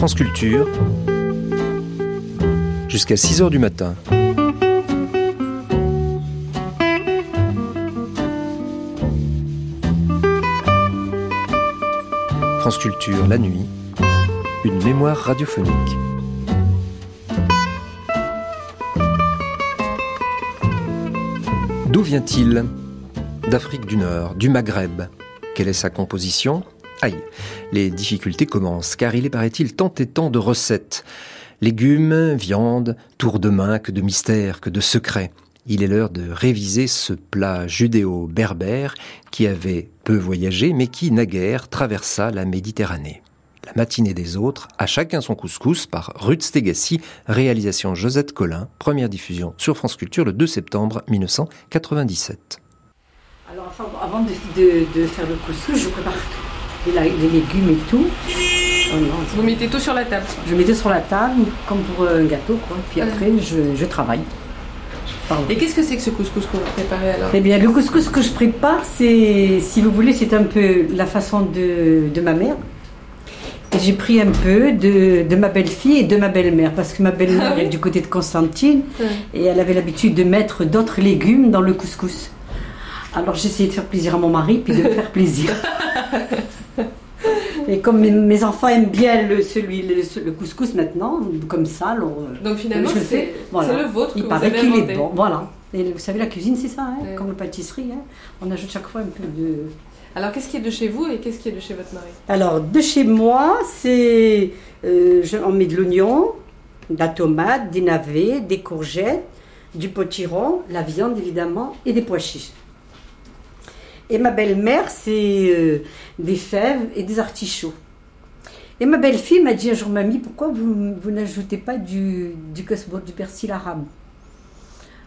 France Culture, jusqu'à 6 heures du matin. France Culture, la nuit, une mémoire radiophonique. D'où vient-il? D'Afrique du Nord, du Maghreb. Quelle est sa composition? Aïe, les difficultés commencent, car il est, paraît-il, tant et tant de recettes. Légumes, viande, tour de main, que de mystères, que de secrets. Il est l'heure de réviser ce plat judéo-berbère qui avait peu voyagé, mais qui, naguère, traversa la Méditerranée. La matinée des autres, à chacun son couscous par Ruth Stegassi, réalisation Josette Collin, première diffusion sur France Culture le 2 septembre 1997. Alors avant de, faire le couscous, je prépare les, les légumes et tout. Oh Vous mettez tout sur la table Je mets tout sur la table, comme pour un gâteau, quoi. Puis après, je, travaille. Et qu'est-ce que c'est que ce couscous que vous préparez alors Eh bien, le couscous que je prépare, c'est, si vous voulez, c'est un peu la façon de, ma mère. j'ai pris un peu de, ma belle-fille et de ma belle-mère, parce que ma belle-mère ah est du côté de Constantine, et elle avait l'habitude de mettre d'autres légumes dans le couscous. Alors j'ai essayé de faire plaisir à mon mari, puis de me faire plaisir. Et comme mes, enfants aiment bien le, celui, le, couscous maintenant, comme ça, alors, euh, Donc finalement, c'est le vôtre. Il paraît qu'il est bon. Voilà. Et vous savez, la cuisine, c'est ça, hein, comme la pâtisserie. Hein. On ajoute chaque fois un peu de. Alors, qu'est-ce qui est de chez vous et qu'est-ce qui est de chez votre mari? Alors, de chez moi, c'est. Euh, on met de l'oignon, de la tomate, des navets, des courgettes, du potiron, la viande évidemment, et des pois chiches. Et ma belle-mère, c'est euh, des fèves et des artichauts. Et ma belle-fille m'a dit un jour, mamie, pourquoi vous, vous n'ajoutez pas du, du du persil arabe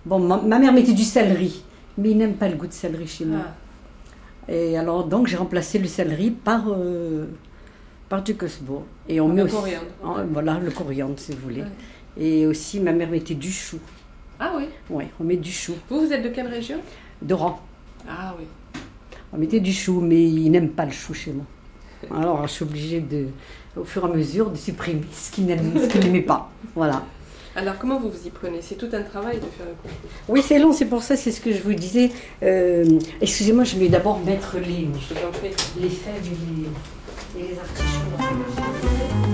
Bon, ma, mère mettait du céleri, mais il n'aime pas le goût de céleri chez moi. Ah. Et alors, donc, j'ai remplacé le céleri par, euh, par du cosbo. Et on met le coriandre. voilà, le coriandre, si vous voulez. Et aussi, ma mère mettait du chou. Ah oui Oui, on met du chou. Vous, vous êtes de quelle région? D'Oran. Ah oui. On mettait du chou, mais il n'aime pas le chou chez moi. Alors je suis obligée de, au fur et à mesure de supprimer ce qu'il n'aimait pas. Voilà. Alors comment vous vous y prenez? C'est tout un travail de faire le couscous. Oui, c'est long, c'est pour ça, c'est ce que je vous disais. Euh, excusez-moi, je vais d'abord mettre les, les fèves et les, et les artichauts.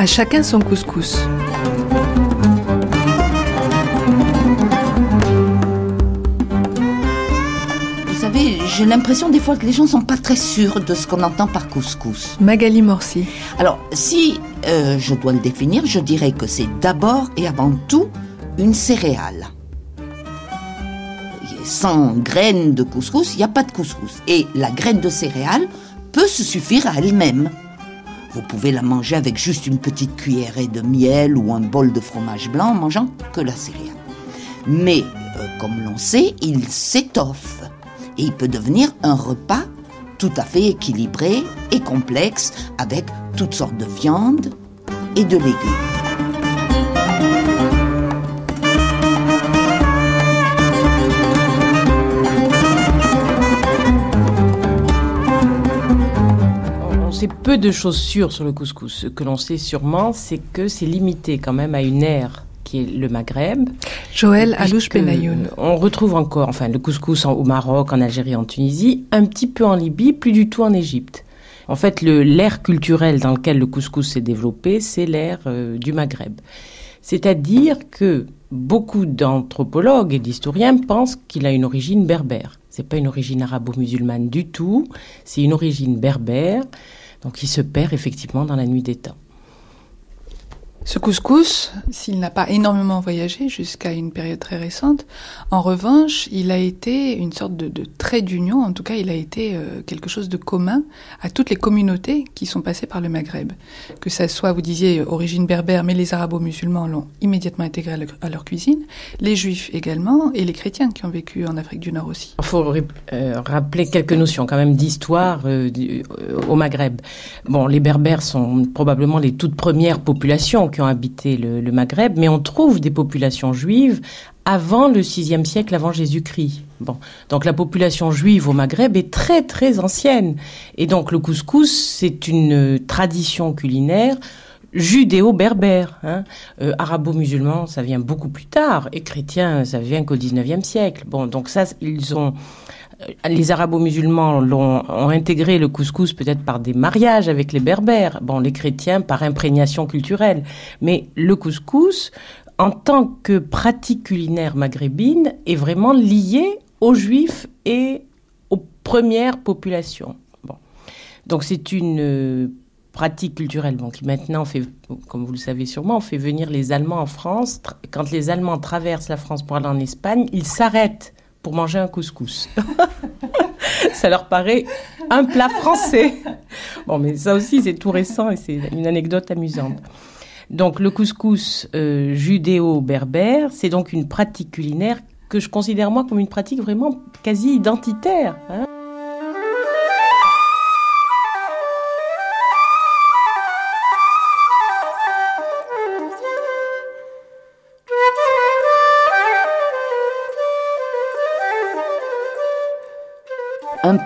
À chacun son couscous. Vous savez, j'ai l'impression des fois que les gens ne sont pas très sûrs de ce qu'on entend par couscous. Magali Morsi. Alors, si euh, je dois le définir, je dirais que c'est d'abord et avant tout une céréale. Sans graines de couscous, il n'y a pas de couscous. Et la graine de céréale peut se suffire à elle-même. Vous pouvez la manger avec juste une petite cuillerée de miel ou un bol de fromage blanc en mangeant que la céréale. Mais, euh, comme l'on sait, il s'étoffe et il peut devenir un repas tout à fait équilibré et complexe avec toutes sortes de viandes et de légumes. Sait peu de choses sûres sur le couscous. Ce que l'on sait sûrement, c'est que c'est limité quand même à une ère qui est le Maghreb. Joël Alouche Benayoun. On retrouve encore, enfin, le couscous au Maroc, en Algérie, en Tunisie, un petit peu en Libye, plus du tout en Égypte. En fait, l'ère culturelle dans laquelle le couscous s'est développé, c'est l'ère euh, du Maghreb. C'est-à-dire que beaucoup d'anthropologues et d'historiens pensent qu'il a une origine berbère. C'est pas une origine arabo-musulmane du tout, c'est une origine berbère donc il se perd effectivement dans la nuit des temps. Ce couscous, s'il n'a pas énormément voyagé jusqu'à une période très récente, en revanche, il a été une sorte de, trait d'union, en tout cas, il a été euh, quelque chose de commun à toutes les communautés qui sont passées par le Maghreb. Que ça soit, vous disiez, origine berbère, mais les arabo-musulmans l'ont immédiatement intégré à, leur cuisine, les juifs également, et les chrétiens qui ont vécu en Afrique du Nord aussi. Il faut euh, rappeler quelques notions quand même d'histoire euh, au Maghreb. Bon, les berbères sont probablement les toutes premières populations qui ont habité le, Maghreb, mais on trouve des populations juives avant le VIe siècle avant Jésus-Christ. Bon, donc la population juive au Maghreb est très très ancienne, et donc le couscous c'est une tradition culinaire judéo-berbère. Hein. Euh, arabo-musulman, ça vient beaucoup plus tard, et chrétien, ça vient qu'au XIXe siècle. Bon, donc ça, ils ont euh, les arabo-musulmans ont intégré le couscous peut-être par des mariages avec les berbères, bon, les chrétiens par imprégnation culturelle. Mais le couscous, en tant que pratique culinaire maghrébine, est vraiment lié aux juifs et aux premières populations. Bon. Donc c'est une euh, pratique culturelle qui maintenant fait, comme vous le savez sûrement, fait venir les Allemands en France. Quand les Allemands traversent la France pour aller en Espagne, ils s'arrêtent pour manger un couscous. ça leur paraît un plat français. Bon, mais ça aussi, c'est tout récent et c'est une anecdote amusante. Donc, le couscous euh, judéo-berbère, c'est donc une pratique culinaire que je considère moi comme une pratique vraiment quasi identitaire. Hein.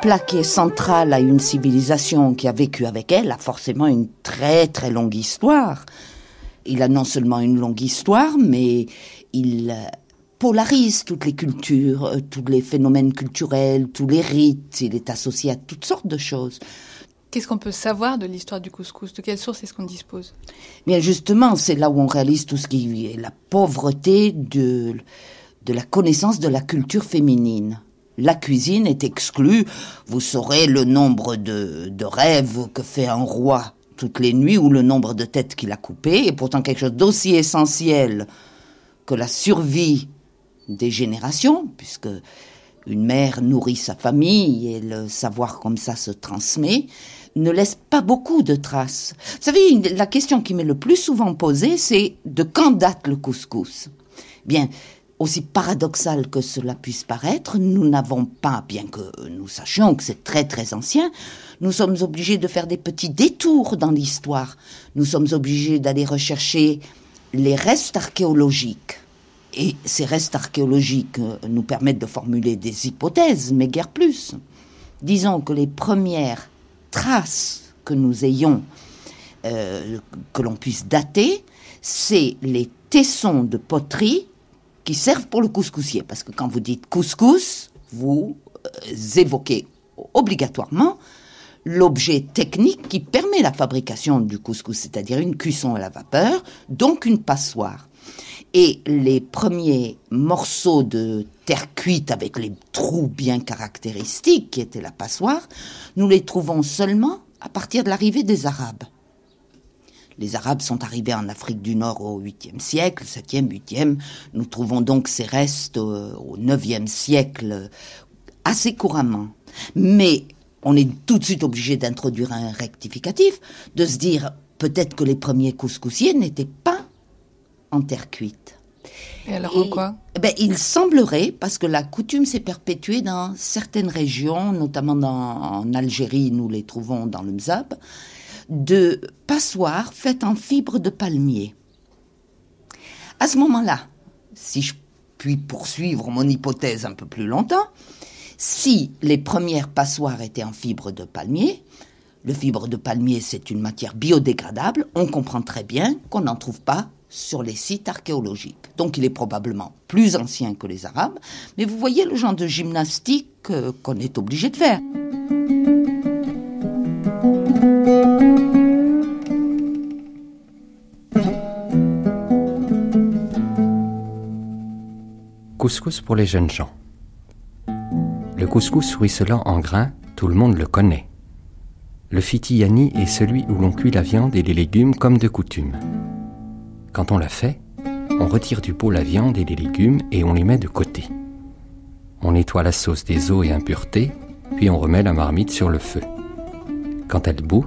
Plat qui est central à une civilisation qui a vécu avec elle a forcément une très très longue histoire. Il a non seulement une longue histoire, mais il euh, polarise toutes les cultures, euh, tous les phénomènes culturels, tous les rites. Il est associé à toutes sortes de choses. Qu'est-ce qu'on peut savoir de l'histoire du couscous? De quelle source est-ce qu'on dispose? Bien justement, c'est là où on réalise tout ce qui est la pauvreté de, de la connaissance de la culture féminine. La cuisine est exclue. Vous saurez le nombre de, rêves que fait un roi toutes les nuits ou le nombre de têtes qu'il a coupées. Et pourtant quelque chose d'aussi essentiel que la survie des générations, puisque une mère nourrit sa famille et le savoir comme ça se transmet, ne laisse pas beaucoup de traces. Vous savez, la question qui m'est le plus souvent posée, c'est de quand date le couscous? Bien, aussi paradoxal que cela puisse paraître, nous n'avons pas, bien que nous sachions que c'est très très ancien, nous sommes obligés de faire des petits détours dans l'histoire. Nous sommes obligés d'aller rechercher les restes archéologiques. Et ces restes archéologiques euh, nous permettent de formuler des hypothèses, mais guère plus. Disons que les premières traces que nous ayons, euh, que l'on puisse dater, c'est les tessons de poterie qui servent pour le couscoussier. Parce que quand vous dites couscous, vous euh, évoquez obligatoirement l'objet technique qui permet la fabrication du couscous, c'est-à-dire une cuisson à la vapeur, donc une passoire. Et les premiers morceaux de terre cuite avec les trous bien caractéristiques qui étaient la passoire, nous les trouvons seulement à partir de l'arrivée des Arabes. Les Arabes sont arrivés en Afrique du Nord au 8e siècle, 7e, 8e. Nous trouvons donc ces restes au 9e siècle assez couramment. Mais on est tout de suite obligé d'introduire un rectificatif, de se dire peut-être que les premiers couscoussiers n'étaient pas en terre cuite. Et alors en quoi? eh ben, Il semblerait, parce que la coutume s'est perpétuée dans certaines régions, notamment en Algérie, nous les trouvons dans le Mzab, de passoires faites en fibre de palmier. À ce moment-là, si je puis poursuivre mon hypothèse un peu plus longtemps, si les premières passoires étaient en fibre de palmier, le fibre de palmier c'est une matière biodégradable, on comprend très bien qu'on n'en trouve pas sur les sites archéologiques. Donc il est probablement plus ancien que les Arabes, mais vous voyez le genre de gymnastique euh, qu'on est obligé de faire. Couscous pour les jeunes gens. Le couscous ruisselant en grains, tout le monde le connaît. Le fitiyani est celui où l'on cuit la viande et les légumes comme de coutume. Quand on l'a fait, on retire du pot la viande et les légumes et on les met de côté. On nettoie la sauce des eaux et impuretés, puis on remet la marmite sur le feu. Quand elle bout,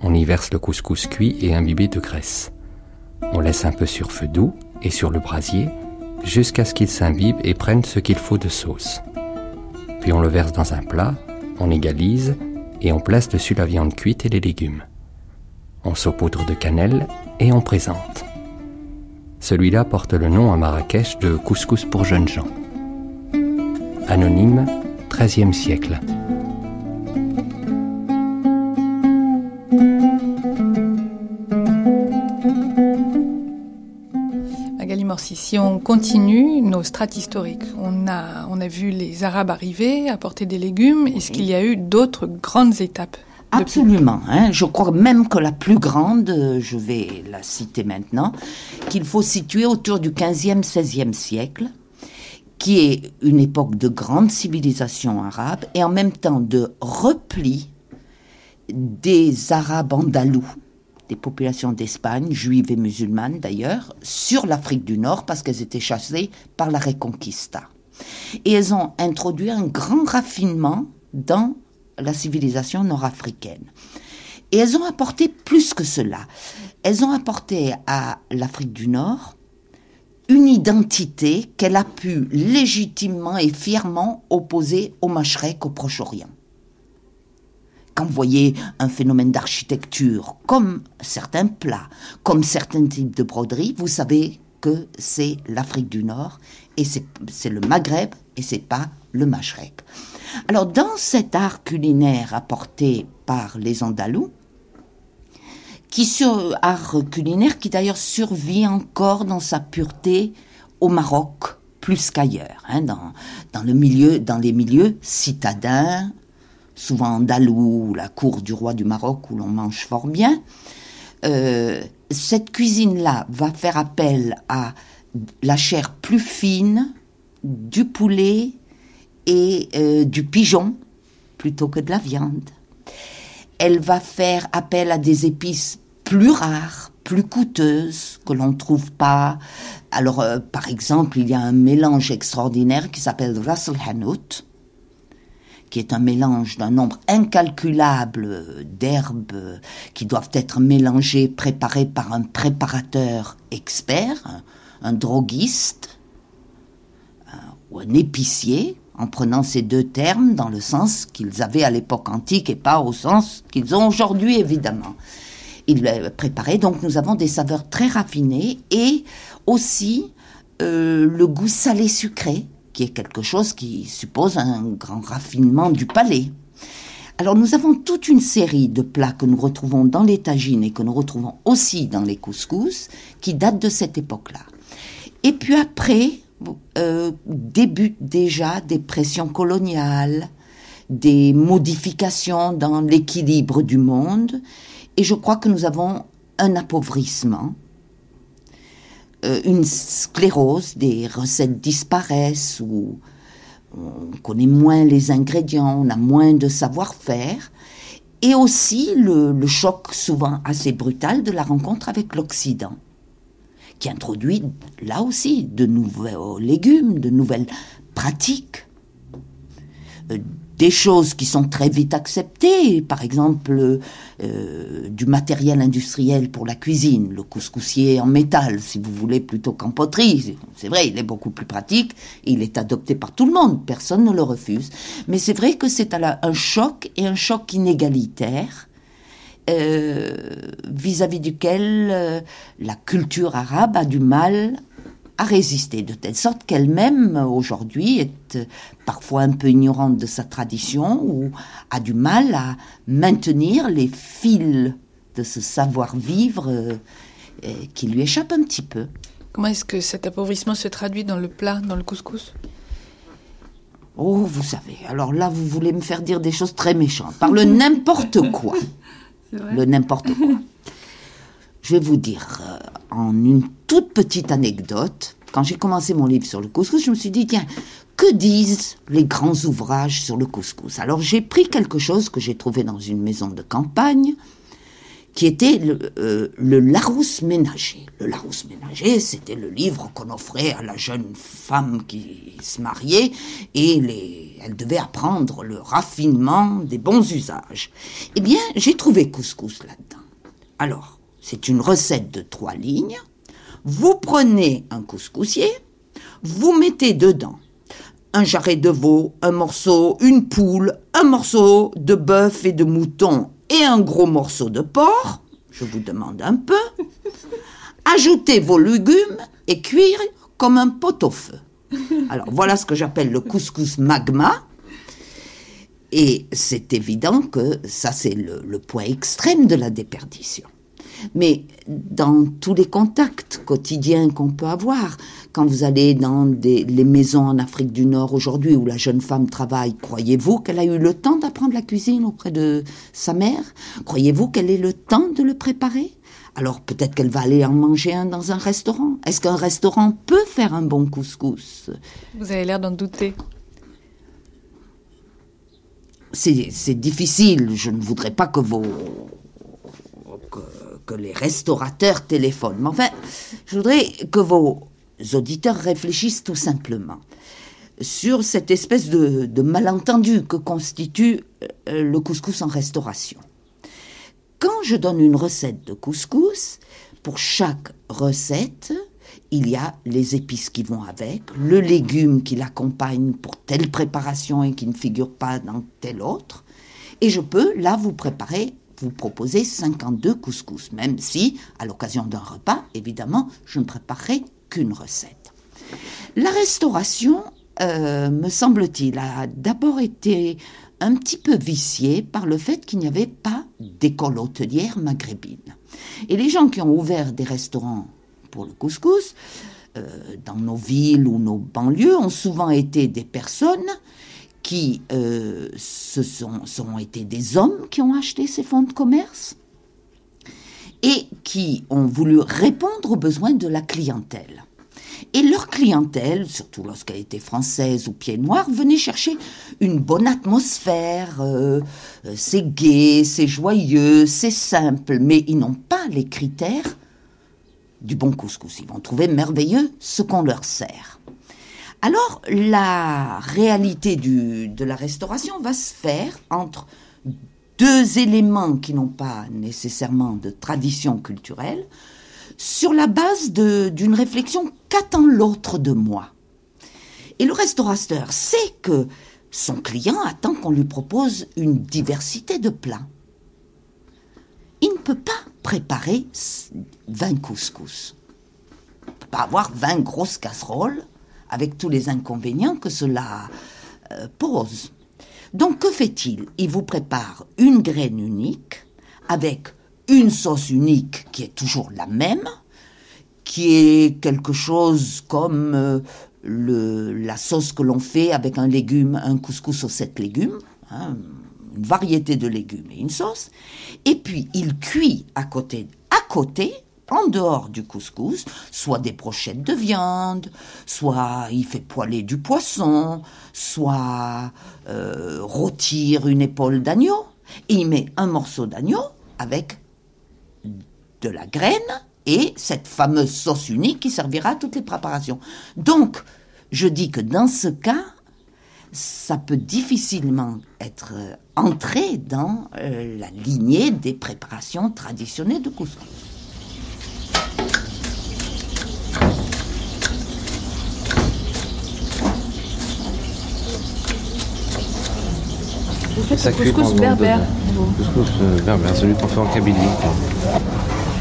on y verse le couscous cuit et imbibé de graisse. On laisse un peu sur feu doux et sur le brasier jusqu'à ce qu'il s'imbibe et prenne ce qu'il faut de sauce. Puis on le verse dans un plat, on égalise et on place dessus la viande cuite et les légumes. On saupoudre de cannelle et on présente. Celui-là porte le nom à Marrakech de couscous pour jeunes gens. Anonyme, XIIIe siècle. Si on continue nos strates historiques, on a, on a vu les Arabes arriver, apporter des légumes. Est-ce qu'il y a eu d'autres grandes étapes Absolument. Hein. Je crois même que la plus grande, je vais la citer maintenant, qu'il faut situer autour du 15e, 16e siècle, qui est une époque de grande civilisation arabe et en même temps de repli des Arabes andalous, des populations d'Espagne, juives et musulmanes d'ailleurs, sur l'Afrique du Nord parce qu'elles étaient chassées par la Reconquista. Et elles ont introduit un grand raffinement dans la civilisation nord-africaine. Et elles ont apporté plus que cela. Elles ont apporté à l'Afrique du Nord une identité qu'elle a pu légitimement et fièrement opposer au Mashrek, au Proche-Orient. Quand vous voyez un phénomène d'architecture, comme certains plats, comme certains types de broderies, vous savez que c'est l'Afrique du Nord et c'est le Maghreb et c'est pas le Mashrek. Alors, dans cet art culinaire apporté par les Andalous, qui sur art culinaire qui d'ailleurs survit encore dans sa pureté au Maroc plus qu'ailleurs, hein, dans, le milieu, dans les milieux citadins, souvent andalous, la cour du roi du Maroc où l'on mange fort bien. Euh, cette cuisine-là va faire appel à la chair plus fine, du poulet, et euh, du pigeon plutôt que de la viande. Elle va faire appel à des épices plus rares, plus coûteuses, que l'on ne trouve pas. Alors, euh, par exemple, il y a un mélange extraordinaire qui s'appelle Russell Hanout, qui est un mélange d'un nombre incalculable d'herbes qui doivent être mélangées, préparées par un préparateur expert, un, droguiste ou un épicier, en prenant ces deux termes dans le sens qu'ils avaient à l'époque antique et pas au sens qu'ils ont aujourd'hui, évidemment. Il préparé, donc nous avons des saveurs très raffinées et aussi euh, le goût salé-sucré, qui est quelque chose qui suppose un grand raffinement du palais. Alors nous avons toute une série de plats que nous retrouvons dans les tagines et que nous retrouvons aussi dans les couscous, qui datent de cette époque-là. Et puis après, euh, débutent déjà des pressions coloniales, des modifications dans l'équilibre du monde, et je crois que nous avons un appauvrissement, une sclérose, des recettes disparaissent, ou on connaît moins les ingrédients, on a moins de savoir-faire, et aussi le choc souvent assez brutal de la rencontre avec l'Occident qui introduit là aussi de nouveaux légumes, de nouvelles pratiques, euh, des choses qui sont très vite acceptées, par exemple euh, du matériel industriel pour la cuisine, le couscoussier en métal, si vous voulez, plutôt qu'en poterie. C'est vrai, il est beaucoup plus pratique, il est adopté par tout le monde, personne ne le refuse. Mais c'est vrai que c'est un choc et un choc inégalitaire euh, vis-à-vis duquel euh, la culture arabe a du mal à résister, de telle sorte qu'elle-même, aujourd'hui, est euh, parfois un peu ignorante de sa tradition ou a du mal à maintenir les fils de ce savoir-vivre qui lui échappe un petit peu. Comment est-ce que cet appauvrissement se traduit dans le plat, dans le couscous? Oh, vous savez, alors là, vous voulez me faire dire des choses très méchantes. Par le n'importe quoi le n'importe quoi. Je vais vous dire euh, en une toute petite anecdote. Quand j'ai commencé mon livre sur le couscous, je me suis dit, tiens, que disent les grands ouvrages sur le couscous? Alors j'ai pris quelque chose que j'ai trouvé dans une maison de campagne, qui était le, euh, le, Larousse ménager. Le Larousse ménager, c'était le livre qu'on offrait à la jeune femme qui se mariait et elle devait apprendre le raffinement des bons usages. Eh bien, j'ai trouvé couscous là-dedans. Alors, c'est une recette de trois lignes. Vous prenez un couscoussier, vous mettez dedans un jarret de veau, un morceau, une poule, un morceau de bœuf et de mouton et un gros morceau de porc, je vous demande un peu, ajoutez vos légumes et cuire comme un pot-au-feu. Alors voilà ce que j'appelle le couscous magma. Et c'est évident que ça, c'est le, le, point extrême de la déperdition. Mais dans tous les contacts quotidiens qu'on peut avoir, quand vous allez dans les maisons en Afrique du Nord aujourd'hui où la jeune femme travaille, croyez-vous qu'elle a eu le temps d'apprendre la cuisine auprès de sa mère? Croyez-vous qu'elle ait le temps de le préparer? Alors peut-être qu'elle va aller en manger un dans un restaurant. Est-ce qu'un restaurant peut faire un bon couscous? Vous avez l'air d'en douter. C'est difficile. Je ne voudrais pas que vos que, les restaurateurs téléphonent. Mais enfin, je voudrais que vos auditeurs réfléchissent tout simplement sur cette espèce de, malentendu que constitue euh, le couscous en restauration. Quand je donne une recette de couscous, pour chaque recette, il y a les épices qui vont avec, le légume qui l'accompagne pour telle préparation et qui ne figure pas dans telle autre, et je peux là vous préparer vous proposer 52 couscous, même si, à l'occasion d'un repas, évidemment, je ne préparerai qu'une recette. La restauration, euh, me semble-t-il, a d'abord été un petit peu viciée par le fait qu'il n'y avait pas d'école hôtelière maghrébine. Et les gens qui ont ouvert des restaurants pour le couscous, euh, dans nos villes ou nos banlieues, ont souvent été des personnes qui euh, sont, sont été des hommes qui ont acheté ces fonds de commerce et qui ont voulu répondre aux besoins de la clientèle. Et leur clientèle, surtout lorsqu'elle était française ou pied noir, venait chercher une bonne atmosphère. Euh, euh, c'est gai, c'est joyeux, c'est simple, mais ils n'ont pas les critères du bon couscous. Ils vont trouver merveilleux ce qu'on leur sert. Alors, la réalité de la restauration va se faire entre deux éléments qui n'ont pas nécessairement de tradition culturelle, sur la base d'une réflexion qu'attend l'autre de moi. Et le restaurateur sait que son client attend qu'on lui propose une diversité de plats. Il ne peut pas préparer 20 couscous. Il ne peut pas avoir 20 grosses casseroles avec tous les inconvénients que cela euh, pose. Donc que fait-il? Il vous prépare une graine unique avec une sauce unique qui est toujours la même, qui est quelque chose comme euh, la sauce que l'on fait avec un légume, un couscous aux sept légumes, hein, une variété de légumes et une sauce. Et puis il cuit à côté, à côté en dehors du couscous, soit des brochettes de viande, soit il fait poêler du poisson, soit euh, rôtir une épaule d'agneau. Et il met un morceau d'agneau avec de la graine et cette fameuse sauce unique qui servira à toutes les préparations. Donc, je dis que dans ce cas, ça peut difficilement être euh, entré dans euh, la lignée des préparations traditionnelles de couscous. Faites ça couscous berbère. Couscous euh, berbère, celui qu'on fait en Kabylie.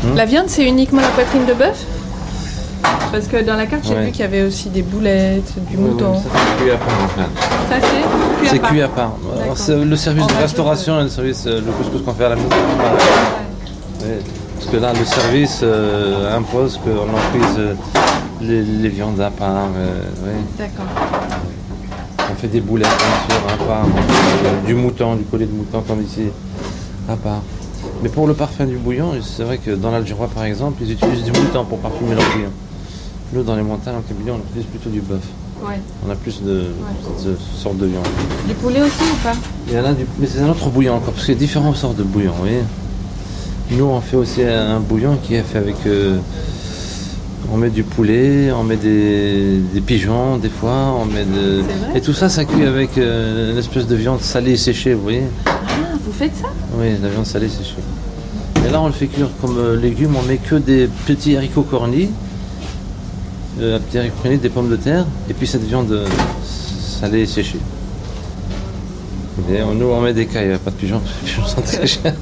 Hmm la viande, c'est uniquement la poitrine de bœuf? Parce que dans la carte, j'ai vu qu'il y avait aussi des boulettes, du mouton. ça, c'est cuit à part en fait. Ça, c'est cuit à part. C'est le service de restauration et le service, euh, le couscous qu'on fait à la maison. Parce que là, le service euh, impose qu'on en cuise les, viandes à part. D'accord. Fait des boulettes, bien sûr, à part. du mouton, du collet de mouton, comme ici, à part. Mais pour le parfum du bouillon, c'est vrai que dans l'Algérie, par exemple, ils utilisent du mouton pour parfumer leur bouillon. Nous, dans les montagnes, en Kabylie, on utilise plutôt du bœuf. Ouais. On a plus de cette sorte de viande. Du poulet aussi ou pas? Il y en a du... Mais c'est un autre bouillon encore, parce qu'il y a différentes sortes de bouillons, vous voyez Nous, on fait aussi un bouillon qui est fait avec. euh, on met du poulet, on met des, des pigeons, des fois, on met de. Vrai Et tout ça, ça cuit avec euh, une espèce de viande salée et séchée, vous voyez Ah, vous faites ça? Oui, la viande salée séchée. Et là, on le fait cuire comme euh, légumes, on met que des petits haricots cornus, euh, cornu, des pommes de terre, et puis cette viande euh, salée et séchée. Et on- nous, on met des cailles, pas de pigeons, parce que les pigeons sont très chers.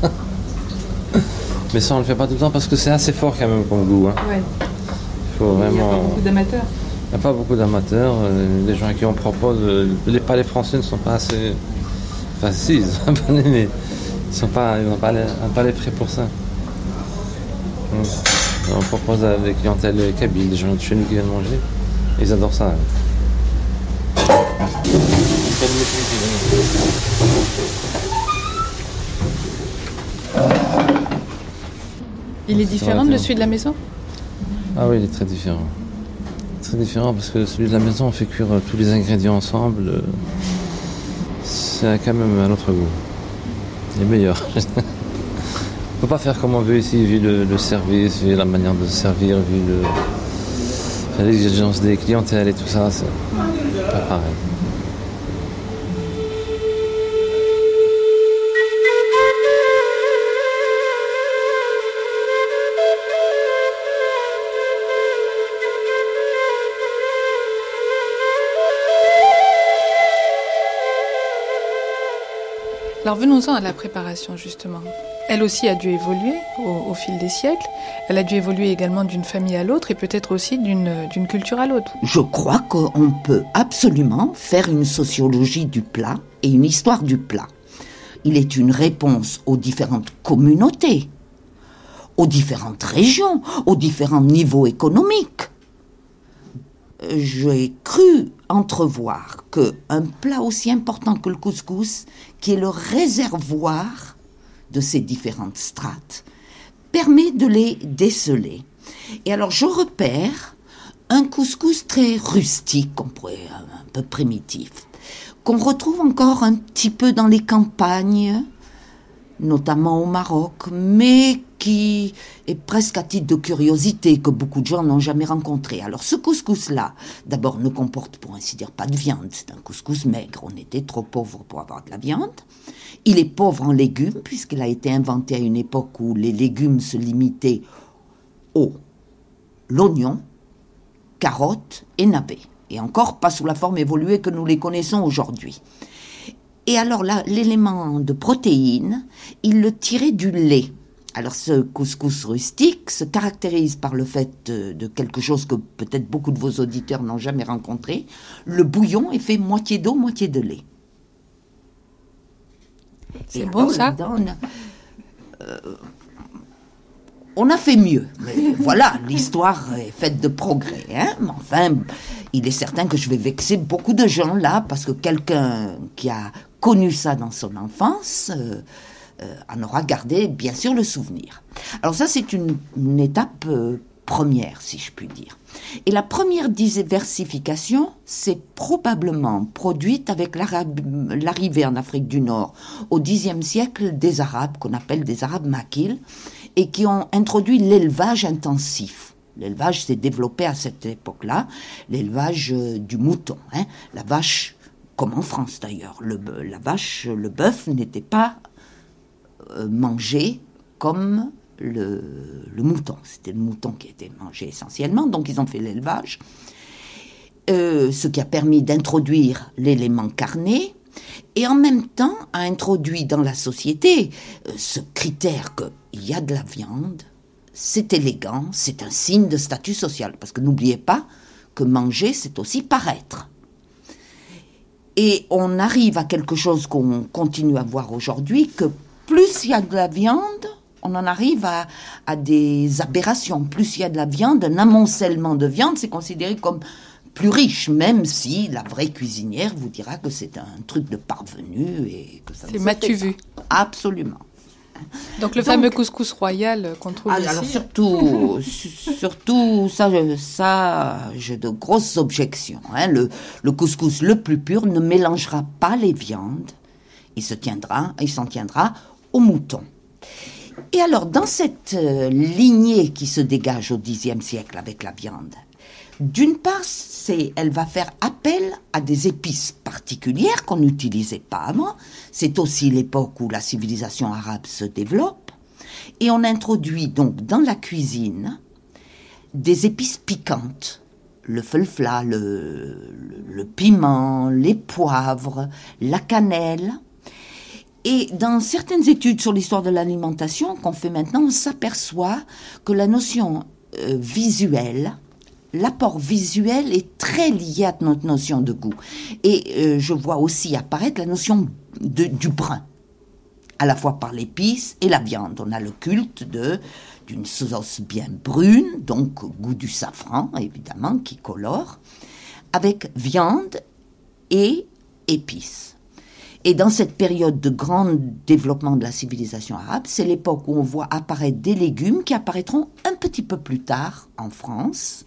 Mais ça, on le fait pas tout le temps parce que c'est assez fort quand même comme goût. hein. Ouais. Il n'y a pas beaucoup d'amateurs. Il n'y a pas beaucoup d'amateurs. les gens à qui on propose, euh, les palais français ne sont pas assez. Enfin, si, ils ont un palais, mais ils sont pas, ils n'ont pas les- un palais prêt pour ça. On propose à des clientèles kabyles, des gens de chez nous qui viennent manger. Ils adorent ça. Il est différent de celui de la maison? Ah oui, il est très différent. Très différent parce que celui de la maison, on fait cuire euh, tous les ingrédients ensemble. euh, C'est quand même un autre goût. Il est meilleur. on peut pas faire comme on veut ici, vu le, service, vu la manière de servir, vu l'exigence des clientèles et tout ça. C'est pas pareil. Alors venons-en à la préparation justement. Elle aussi a dû évoluer au, fil des siècles. Elle a dû évoluer également d'une famille à l'autre et peut-être aussi d'une culture à l'autre. Je crois qu'on peut absolument faire une sociologie du plat et une histoire du plat. Il est une réponse aux différentes communautés, aux différentes régions, aux différents niveaux économiques. J'ai cru entrevoir que un plat aussi important que le couscous, qui est le réservoir de ces différentes strates, permet de les déceler. Et alors je repère un couscous très rustique, pourrait un peu primitif, qu'on retrouve encore un petit peu dans les campagnes, notamment au Maroc, mais qui est presque à titre de curiosité que beaucoup de gens n'ont jamais rencontré. Alors ce couscous-là, d'abord ne comporte pour ainsi dire pas de viande, c'est un couscous maigre, on était trop pauvre pour avoir de la viande. Il est pauvre en légumes puisqu'il a été inventé à une époque où les légumes se limitaient au l'oignon, carottes et navets. Et encore pas sous la forme évoluée que nous les connaissons aujourd'hui. Et alors l'élément de protéines, il le tirait du lait. Alors ce couscous rustique se caractérise par le fait de, de quelque chose que peut-être beaucoup de vos auditeurs n'ont jamais rencontré. Le bouillon est fait moitié d'eau, moitié de lait. C'est bon, ça donne, euh, On a fait mieux. Mais voilà, l'histoire est faite de progrès. Hein Mais enfin, il est certain que je vais vexer beaucoup de gens là, parce que quelqu'un qui a connu ça dans son enfance euh, euh, en aura gardé bien sûr le souvenir. Alors ça, c'est une, étape euh, première, si je puis dire. Et la première diversification s'est probablement produite avec l'arrivée en Afrique du Nord au Xe siècle des Arabes, qu'on appelle des Arabes maquis, et qui ont introduit l'élevage intensif. L'élevage s'est développé à cette époque-là, l'élevage euh, du mouton, hein, la vache, comme en France d'ailleurs. La vache, le bœuf n'était pas euh, mangé comme le, le mouton. C'était le mouton qui était mangé essentiellement, donc ils ont fait l'élevage. Euh, ce qui a permis d'introduire l'élément carné, et en même temps a introduit dans la société euh, ce critère qu'il y a de la viande, c'est élégant, c'est un signe de statut social, parce que n'oubliez pas que manger, c'est aussi paraître. Et on arrive à quelque chose qu'on continue à voir aujourd'hui, que plus il y a de la viande, on en arrive à, à des aberrations. Plus il y a de la viande, un amoncellement de viande, c'est considéré comme plus riche, même si la vraie cuisinière vous dira que c'est un truc de parvenu et que ça C'est m'as-tu vu. Absolument. Donc le Donc- fameux couscous royal qu'on trouve Ah, ici. alors surtout, su- surtout ça, je- ça, j'ai de grosses objections. hein. Le, le couscous le plus pur ne mélangera pas les viandes. Il se tiendra, il s'en tiendra au mouton. Et alors, dans cette euh, lignée qui se dégage au Xe siècle avec la viande, d'une part, c'est, elle va faire appel à des épices particulières qu'on n'utilisait pas avant. C'est aussi l'époque où la civilisation arabe se développe. Et on introduit donc dans la cuisine des épices piquantes. Le felfla, le piment, les poivres, la cannelle. Et dans certaines études sur l'histoire de l'alimentation qu'on fait maintenant, on s'aperçoit que la notion euh, visuelle, l'apport visuel est très lié à notre notion de goût. Et euh, je vois aussi apparaître la notion de, du brun, à la fois par l'épice et la viande. On a le culte de d'une sauce bien brune, donc goût du safran évidemment, qui colore, avec viande et épices. Et dans cette période de grand développement de la civilisation arabe, c'est l'époque où on voit apparaître des légumes qui apparaîtront un petit peu plus tard en France,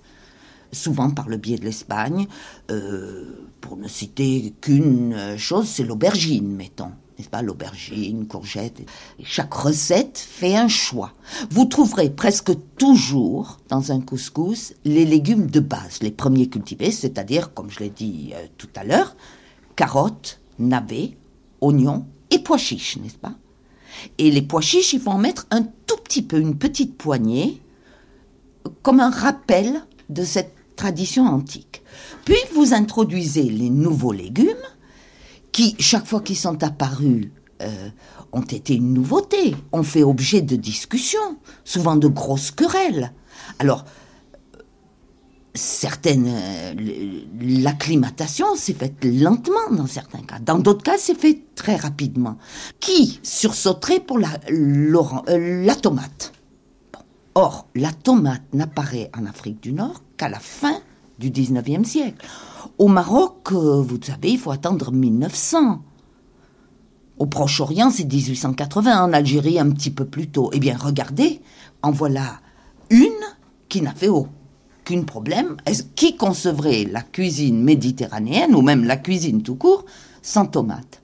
souvent par le biais de l'Espagne. Euh, pour ne citer qu'une chose, c'est l'aubergine, mettons. N'est-ce pas? L'aubergine, courgette. chaque recette fait un choix. Vous trouverez presque toujours dans un couscous les légumes de base, les premiers cultivés, c'est-à-dire, comme je l'ai dit euh, tout à l'heure, carottes, navets, oignons et pois chiches, n'est-ce pas? Et les pois chiches, il faut en mettre un tout petit peu, une petite poignée, comme un rappel de cette tradition antique. Puis vous introduisez les nouveaux légumes qui, chaque fois qu'ils sont apparus, euh, ont été une nouveauté, ont fait objet de discussions, souvent de grosses querelles. Alors, certaines, euh, l'acclimatation s'est faite lentement dans certains cas. Dans d'autres cas, c'est fait très rapidement. Qui sursauterait pour la, euh, la tomate? Or, la tomate n'apparaît en Afrique du Nord qu'à la fin du 19e siècle. Au Maroc, euh, vous savez, il faut attendre 1900. Au Proche-Orient, c'est 1880. En Algérie, un petit peu plus tôt. Eh bien, regardez, en voilà une qui n'a fait aucun problème. Qui concevrait la cuisine méditerranéenne, ou même la cuisine tout court, sans tomate?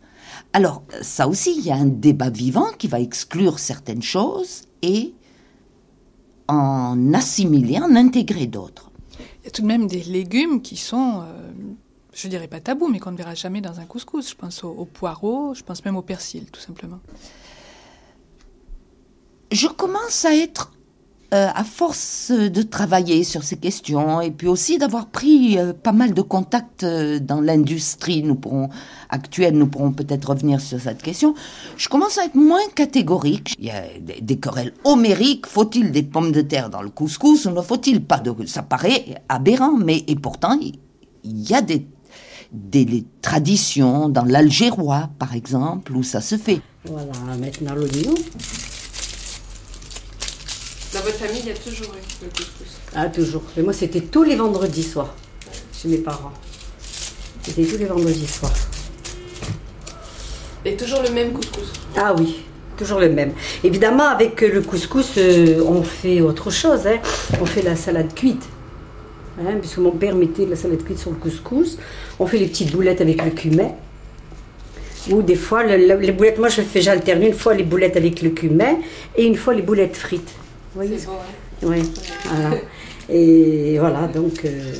Alors, ça aussi, il y a un débat vivant qui va exclure certaines choses et en assimiler, en intégrer d'autres. Il y a tout de même des légumes qui sont, euh, je dirais pas tabous, mais qu'on ne verra jamais dans un couscous. Je pense aux, poireaux, je pense même au persil, tout simplement. Je commence à être euh, à force de travailler sur ces questions et puis aussi d'avoir pris euh, pas mal de contacts euh, dans l'industrie nous pourrons, actuelle, nous pourrons peut-être revenir sur cette question, je commence à être moins catégorique. Il y a des, querelles homériques, faut-il des pommes de terre dans le couscous ou ne faut-il pas de... Ça paraît aberrant, mais et pourtant, il y a des, des traditions dans l'algérois, par exemple, où ça se fait. Voilà, maintenant l'oignon. Dans votre famille, il y a toujours eu le couscous Ah, toujours. Mais moi, c'était tous les vendredis soirs, chez mes parents. C'était tous les vendredis soirs. Et toujours le même couscous Ah oui, toujours le même. Évidemment, avec le couscous, euh, on fait autre chose. Hein. On fait la salade cuite. Hein, puisque mon père mettait la salade cuite sur le couscous. On fait les petites boulettes avec le cumin. Ou des fois, les boulettes, moi je fais, j'alterne une fois les boulettes avec le cumin et une fois les boulettes frites. Oui, Oui, voilà. Et voilà, donc euh,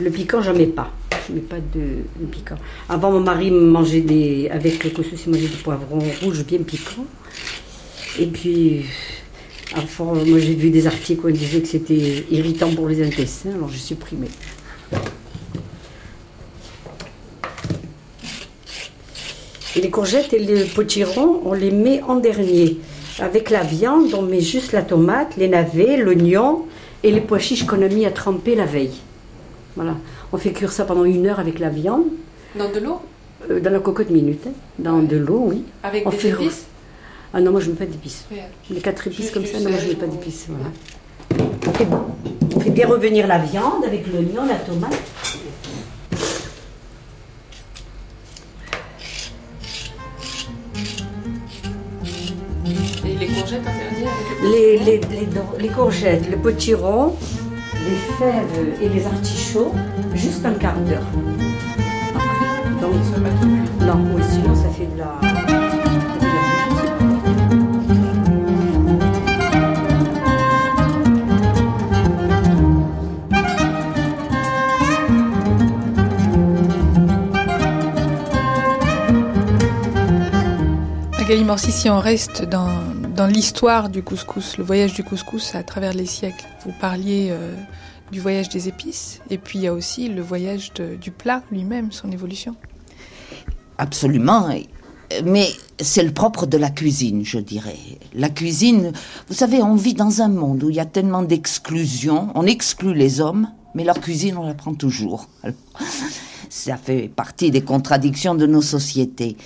le piquant, j'en mets pas. Je mets pas de, piquant. Avant, mon mari mangeait des. Avec le couscous, il mangeait des poivrons rouges bien piquants. Et puis, enfin, moi j'ai vu des articles où on disait que c'était irritant pour les intestins, alors j'ai supprimé. Et les courgettes et les potirons, on les met en dernier. Avec la viande, on met juste la tomate, les navets, l'oignon et les pois chiches qu'on a mis à tremper la veille. Voilà. On fait cuire ça pendant une heure avec la viande. Dans de l'eau euh, Dans la cocotte minute. Hein. Dans de l'eau, oui. Avec on des fait épices Ah non, moi je ne mets pas d'épices. Les quatre épices comme ça, non, moi je ne mets pas d'épices. Voilà. On, fait, on fait bien revenir la viande avec l'oignon, la tomate. courgettes les, les, les, les, courgettes, le potiron, les fèves et les artichauts, juste un quart d'heure. Donc, non, oui, sinon ça fait de la. Galimorsi, si on reste dans dans l'histoire du couscous, le voyage du couscous à travers les siècles, vous parliez euh, du voyage des épices, et puis il y a aussi le voyage du plat lui-même, son évolution. Absolument. Mais c'est le propre de la cuisine, je dirais. La cuisine, vous savez, on vit dans un monde où il y a tellement d'exclusion. On exclut les hommes, mais leur cuisine, on la prend toujours. Ça fait partie des contradictions de nos sociétés.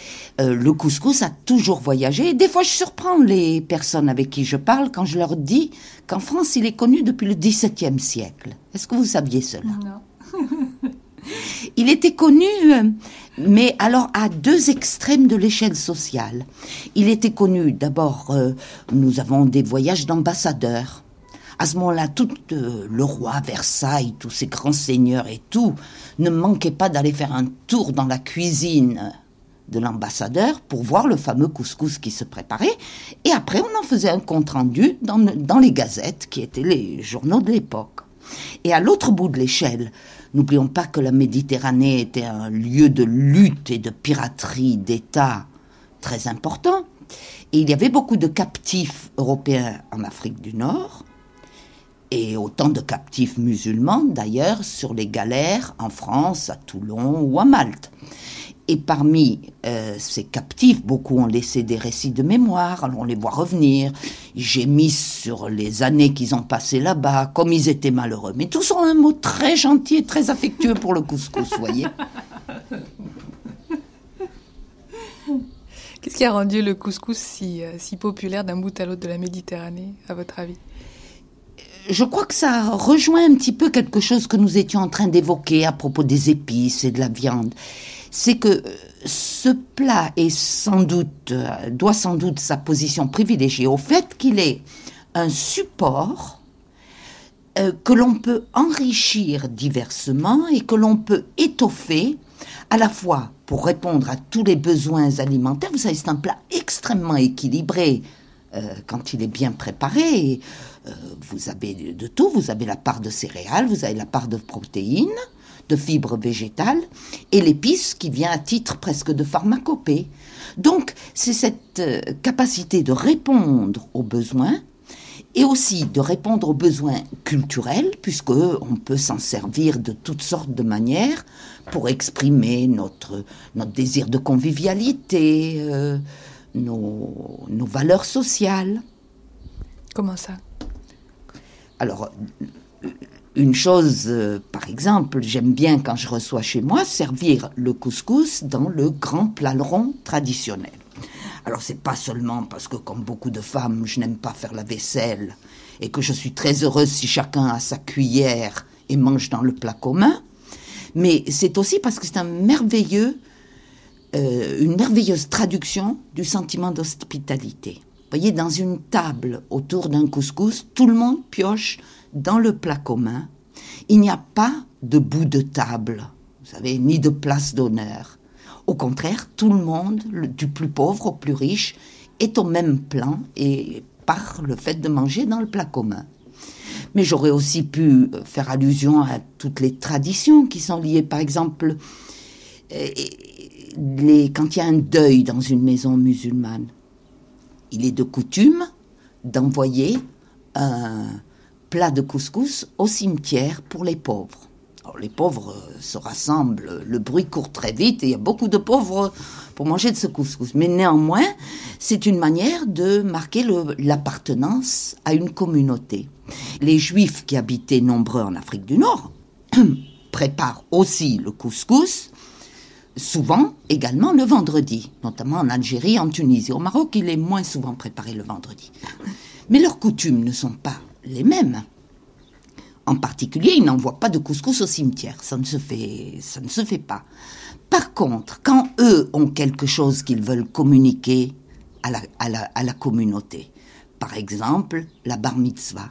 Euh, le couscous a toujours voyagé. Et des fois, je surprends les personnes avec qui je parle quand je leur dis qu'en France, il est connu depuis le XVIIe siècle. Est-ce que vous saviez cela? Non. il était connu, euh, mais alors à deux extrêmes de l'échelle sociale. Il était connu, d'abord, euh, nous avons des voyages d'ambassadeurs. À ce moment-là, tout euh, le roi Versailles, tous ces grands seigneurs et tout, ne manquaient pas d'aller faire un tour dans la cuisine de l'ambassadeur pour voir le fameux couscous qui se préparait. Et après, on en faisait un compte-rendu dans, dans les gazettes, qui étaient les journaux de l'époque. Et à l'autre bout de l'échelle, n'oublions pas que la Méditerranée était un lieu de lutte et de piraterie d'État très important. Et il y avait beaucoup de captifs européens en Afrique du Nord et autant de captifs musulmans d'ailleurs sur les galères en France, à Toulon ou à Malte. Et parmi euh, ces captifs, beaucoup ont laissé des récits de mémoire, on les voit revenir, ils gémissent sur les années qu'ils ont passées là-bas, comme ils étaient malheureux. Mais tous ont un mot très gentil et très affectueux pour le couscous, voyez. Qu'est-ce qui a rendu le couscous si, euh, si populaire d'un bout à l'autre de la Méditerranée, à votre avis? Je crois que ça rejoint un petit peu quelque chose que nous étions en train d'évoquer à propos des épices et de la viande. C'est que euh, ce plat est sans doute, euh, doit sans doute sa position privilégiée au fait qu'il est un support euh, que l'on peut enrichir diversement et que l'on peut étoffer à la fois pour répondre à tous les besoins alimentaires. Vous savez, c'est un plat extrêmement équilibré quand il est bien préparé. Euh, vous avez de tout, vous avez la part de céréales, vous avez la part de protéines, de fibres végétales, et l'épice qui vient à titre presque de pharmacopée. Donc, c'est cette euh, capacité de répondre aux besoins et aussi de répondre aux besoins culturels, puisque on peut s'en servir de toutes sortes de manières pour exprimer notre, désir de convivialité, euh, nos, nos valeurs sociales. Comment ça? Alors, une chose, euh, par exemple, j'aime bien quand je reçois chez moi servir le couscous dans le grand plat rond traditionnel. Alors c'est pas seulement parce que comme beaucoup de femmes, je n'aime pas faire la vaisselle et que je suis très heureuse si chacun a sa cuillère et mange dans le plat commun, mais c'est aussi parce que c'est un merveilleux, euh, une merveilleuse traduction du sentiment d'hospitalité voyez, dans une table autour d'un couscous, tout le monde pioche dans le plat commun. Il n'y a pas de bout de table, vous savez, ni de place d'honneur. Au contraire, tout le monde, du plus pauvre au plus riche, est au même plan et par le fait de manger dans le plat commun. Mais j'aurais aussi pu faire allusion à toutes les traditions qui sont liées, par exemple, euh, les, quand il y a un deuil dans une maison musulmane il est de coutume d'envoyer un plat de couscous au cimetière pour les pauvres. Les pauvres se rassemblent, le bruit court très vite et il y a beaucoup de pauvres pour manger de ce couscous. Mais néanmoins, c'est une manière de marquer l'appartenance à une communauté. Les juifs qui habitaient nombreux en Afrique du Nord préparent aussi le couscous souvent également le vendredi, notamment en Algérie, en Tunisie. Au Maroc, il est moins souvent préparé le vendredi. Mais leurs coutumes ne sont pas les mêmes. En particulier, ils n'envoient pas de couscous au cimetière. Ça ne se fait, ça ne se fait pas. Par contre, quand eux ont quelque chose qu'ils veulent communiquer à la, à la communauté, par exemple la bar mitzvah,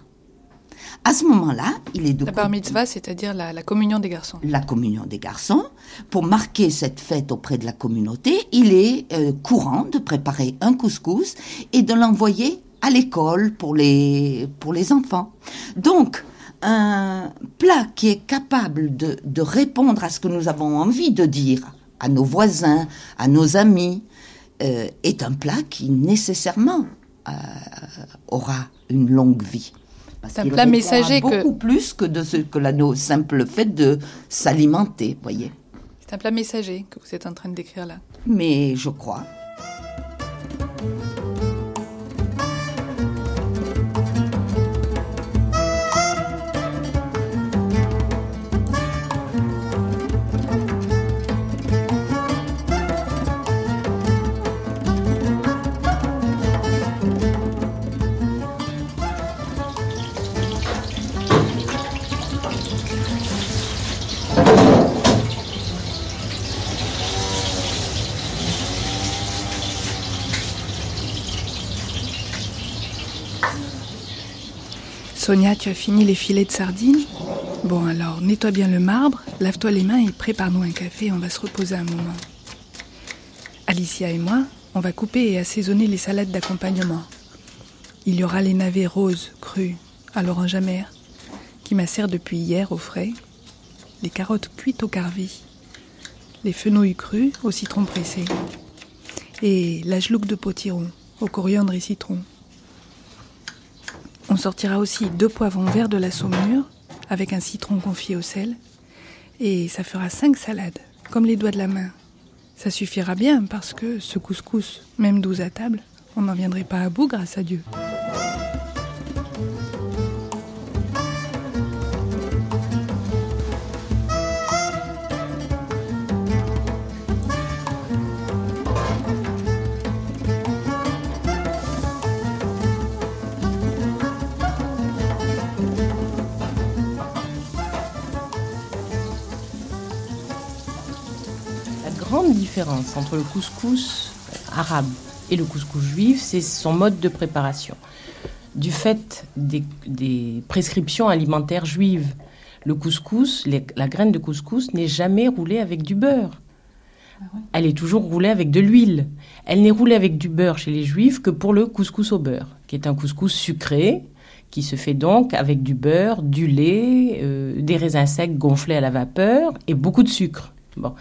à ce moment-là, il est de... La bar mitzvah, c'est-à-dire la, communion des garçons. La communion des garçons. Pour marquer cette fête auprès de la communauté, il est euh, courant de préparer un couscous et de l'envoyer à l'école pour les, pour les enfants. Donc, un plat qui est capable de, de répondre à ce que nous avons envie de dire à nos voisins, à nos amis, euh, est un plat qui nécessairement euh, aura une longue vie. C'est un plat messager beaucoup plus que de ce que la simple fait de s'alimenter, voyez. C'est un plat messager que vous êtes en train de décrire là. Mais je crois. Sonia, tu as fini les filets de sardines Bon alors, nettoie bien le marbre, lave-toi les mains et prépare-nous un café, on va se reposer un moment. Alicia et moi, on va couper et assaisonner les salades d'accompagnement. Il y aura les navets roses, crus, à l'orange amère, qui macèrent depuis hier au frais, les carottes cuites au carvi, les fenouilles crues au citron pressé, et la gelouque de potiron au coriandre et citron. On sortira aussi deux poivrons verts de la saumure avec un citron confié au sel. Et ça fera cinq salades, comme les doigts de la main. Ça suffira bien parce que ce couscous, même douze à table, on n'en viendrait pas à bout grâce à Dieu. Différence entre le couscous arabe et le couscous juif, c'est son mode de préparation. Du fait des, prescriptions alimentaires juives, le couscous, la graine de couscous n'est jamais roulée avec du beurre. Ah Elle est toujours roulée avec de l'huile. Elle n'est roulée avec du beurre chez les juifs que pour le couscous au beurre, qui est un couscous sucré, qui se fait donc avec du beurre, du lait, euh, des raisins secs gonflés à la vapeur et beaucoup de sucre. Bon.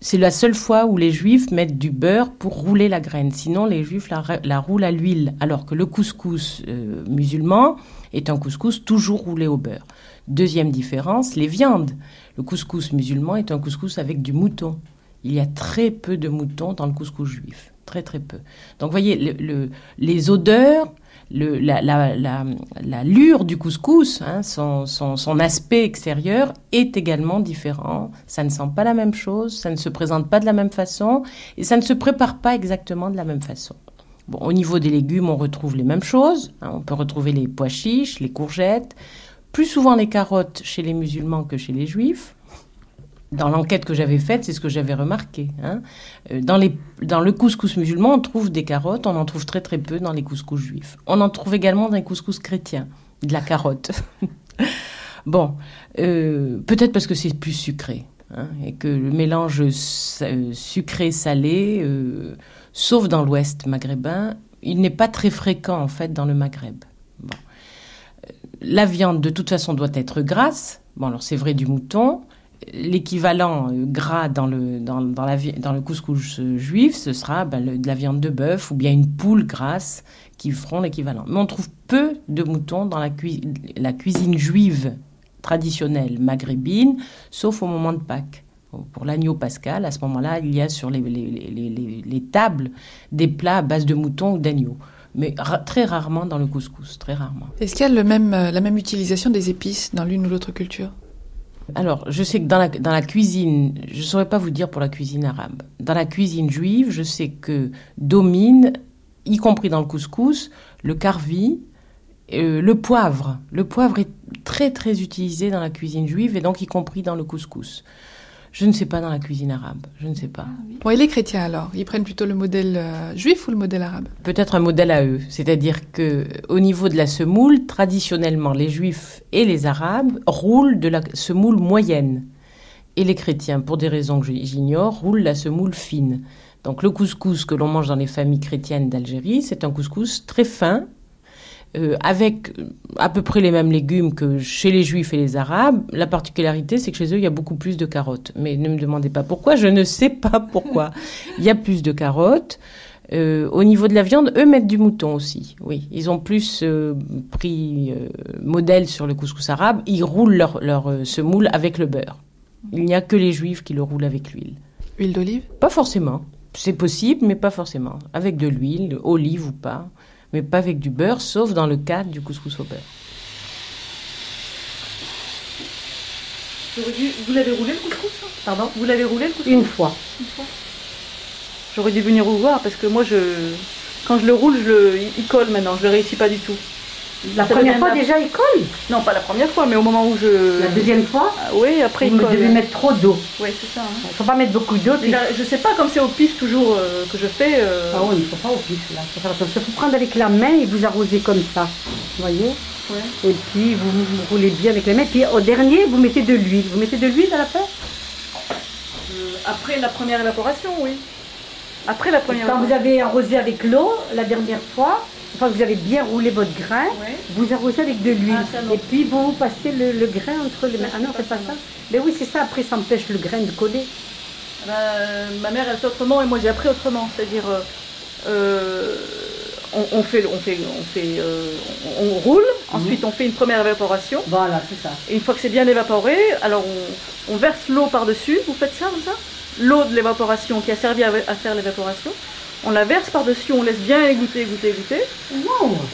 C'est la seule fois où les juifs mettent du beurre pour rouler la graine. Sinon, les juifs la, roulent à l'huile. Alors que le couscous euh, musulman est un couscous toujours roulé au beurre. Deuxième différence, les viandes. Le couscous musulman est un couscous avec du mouton. Il y a très peu de mouton dans le couscous juif. Très très peu. Donc, vous voyez, les odeurs le, la, la, lure du couscous, hein, son, son, aspect extérieur est également différent. Ça ne sent pas la même chose, ça ne se présente pas de la même façon et ça ne se prépare pas exactement de la même façon. Bon, au niveau des légumes, on retrouve les mêmes choses. Hein. on peut retrouver les pois chiches, les courgettes, plus souvent les carottes chez les musulmans que chez les juifs dans l'enquête que j'avais faite, c'est ce que j'avais remarqué. Hein. Euh, dans, les, dans le couscous musulman, on trouve des carottes, on en trouve très très peu dans les couscous juifs. On en trouve également dans les couscous chrétiens, de la carotte. bon, euh, peut-être parce que c'est plus sucré. Hein, et que le mélange euh, sucré-salé, sauf dans l'ouest maghrébin, il n'est pas très fréquent en fait dans le Maghreb. La viande de toute façon doit être grasse. Bon, alors c'est vrai du mouton, l'équivalent gras dans le, dans, la, dans le couscous juif, ce sera ben, de la viande de bœuf ou bien une poule grasse qui feront l'équivalent. Mais on trouve peu de moutons dans la, la cuisine juive traditionnelle maghrébine, sauf au moment de Pâques. Pour l'agneau pascal, à ce moment-là, il y a sur les, les, les, tables des plats à base de mouton ou d'agneau mais très rarement dans le couscous, très rarement. Est-ce qu'il y a le même, euh, la même utilisation des épices dans l'une ou l'autre culture? Alors, je sais que dans la, cuisine, je ne saurais pas vous dire pour la cuisine arabe. Dans la cuisine juive, je sais que domine, y compris dans le couscous, le carvi, euh, le poivre. Le poivre est très très utilisé dans la cuisine juive et donc y compris dans le couscous. Je ne sais pas dans la cuisine arabe, je ne sais pas. Bon, et les chrétiens alors Ils prennent plutôt le modèle euh, juif ou le modèle arabe? Peut-être un modèle à eux, c'est-à-dire que au niveau de la semoule, traditionnellement, les juifs et les arabes roulent de la semoule moyenne. Et les chrétiens, pour des raisons que j'ignore, roulent la semoule fine. Donc le couscous que l'on mange dans les familles chrétiennes d'Algérie, c'est un couscous très fin, euh, avec à peu près les mêmes légumes que chez les juifs et les arabes. La particularité, c'est que chez eux, il y a beaucoup plus de carottes. Mais ne me demandez pas pourquoi, je ne sais pas pourquoi. Il y a plus de carottes. Euh, au niveau de la viande, eux mettent du mouton aussi. Oui, ils ont plus euh, pris euh, modèle sur le couscous arabe. Ils roulent leur, leur semoule avec le beurre. Il n'y a que les juifs qui le roulent avec l'huile. Huile d'olive? Pas forcément. C'est possible, mais pas forcément. Avec de l'huile, olive ou pas, mais pas avec du beurre, sauf dans le cadre du couscous au beurre. Vous l'avez roulé le couscous Pardon Vous l'avez roulé le couscous Une fois. Une fois. J'aurais dû venir vous voir parce que moi, je, quand je le roule, je le, il colle maintenant. Je ne réussis pas du tout. La première fois déjà il colle Non, pas la première fois, mais au moment où je. La deuxième fois ah, Oui, après il colle. Vous devez mettre trop d'eau. Oui, c'est ça. Il hein. ne faut pas mettre beaucoup d'eau. Puis... Je sais pas, comme c'est au pif toujours euh, que je fais. Euh, ah oui, il ne faut pas au pif là. Il faut, faut prendre avec la main et vous arroser comme ça. Vous voyez ouais. Et puis vous, vous, roulez bien avec la main. Puis au dernier, vous mettez de l'huile. Vous mettez de l'huile à la fin euh, Après la première évaporation, oui. Après la première. Quand vous avez arrosé avec l'eau la dernière fois, enfin vous avez bien roulé votre grain, vous arrosez avec de l'huile. Ah, et puis vous passez le, grain entre les mains. Ah non, c'est pas ça. Mais oui, c'est ça. Après, ça empêche le grain de coller. Bah, ma mère, elle fait autrement et moi j'ai appris autrement. C'est-à-dire, euh, euh, on, fait, on fait, on fait, euh, on, roule. Mhm. Ensuite, on fait une première évaporation. Voilà, c'est ça. Et une fois que c'est bien évaporé, alors on, verse l'eau par dessus. Vous faites ça comme ça? L'eau de l'évaporation qui a servi à, faire l'évaporation. On la verse par-dessus, on laisse bien égoutter, égoutter, égoutter.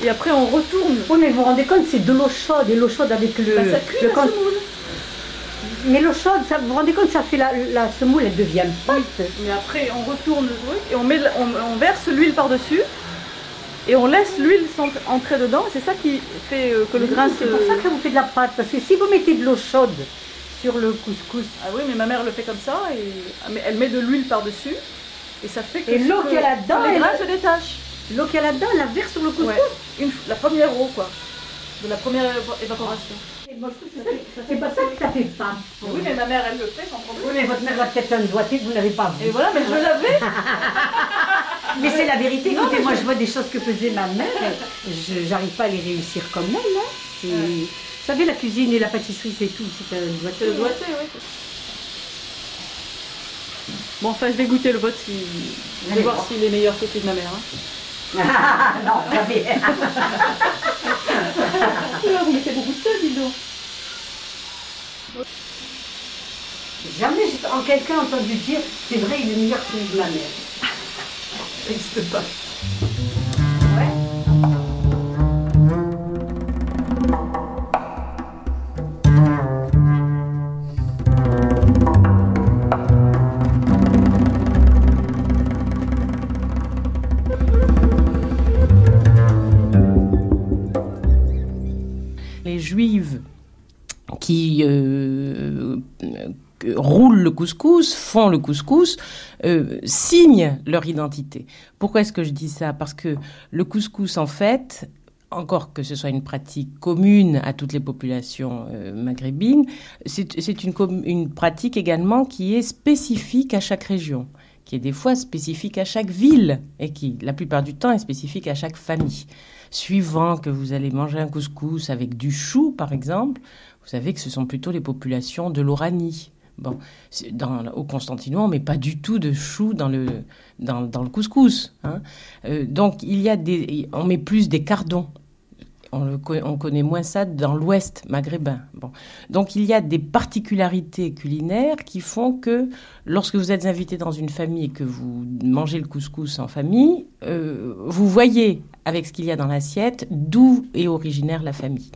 Et après, on retourne. Oui, mais vous vous rendez compte, c'est de l'eau chaude, et l'eau chaude avec le. Bah, ça cuit la semoule. Mais l'eau chaude, ça, vous vous rendez compte, ça fait la, la semoule, elle devient pâte. Mais après, on retourne le truc et on, met, on, verse l'huile par-dessus. Et on laisse l'huile entrer dedans, c'est ça qui fait euh, que le grain se. C'est pour ça que vous faites de la pâte, parce que si vous mettez de l'eau chaude, sur le couscous. Ah oui, mais ma mère le fait comme ça, et elle met de l'huile par-dessus, et ça fait que, et l'eau qu'il y a là-dedans, les grains se détachent. L'eau qu'il y a là-dedans, elle la verse sur le couscous une, La première eau, quoi, de la première évaporation. C'est pas ça que ça fait pas. Oui, mais ma mère, elle le fait sans problème. Oui, mais votre mère a peut-être un doigté que vous n'avez pas vu. Et voilà, mais je l'avais. mais c'est la vérité. Écoutez, moi, je vois des choses que faisait ma mère. Je J'arrive pas à les réussir comme elle. Hein. Vous savez, la cuisine et la pâtisserie, c'est tout. C'est un doigté. Le doigté, oui. Bon, enfin, je vais goûter le vôtre. Si... Je vais voir s'il est meilleur que celui de ma mère. Hein. non, jamais. vous mettez beaucoup de sel, dis donc. Jamais en quelqu'un entendu dire c'est vrai, il est meilleur que celui de ma mère. Ça n'existe pas. Le couscous, font le couscous, euh, signent leur identité. Pourquoi est-ce que je dis ça? Parce que le couscous, en fait, encore que ce soit une pratique commune à toutes les populations euh, maghrébines, c'est une, une pratique également qui est spécifique à chaque région, qui est des fois spécifique à chaque ville et qui, la plupart du temps, est spécifique à chaque famille suivant que vous allez manger un couscous avec du chou, par exemple, vous savez que ce sont plutôt les populations de l'Oranie. Bon, au Constantinois, on met pas du tout de chou dans le, dans, dans le couscous. Hein. Euh, donc, il y a des, on met plus des cardons on, connaît moins ça dans l'Ouest maghrébin. Bon. Donc il y a des particularités culinaires qui font que lorsque vous êtes invité dans une famille et que vous mangez le couscous en famille, euh, vous voyez avec ce qu'il y a dans l'assiette d'où est originaire la famille.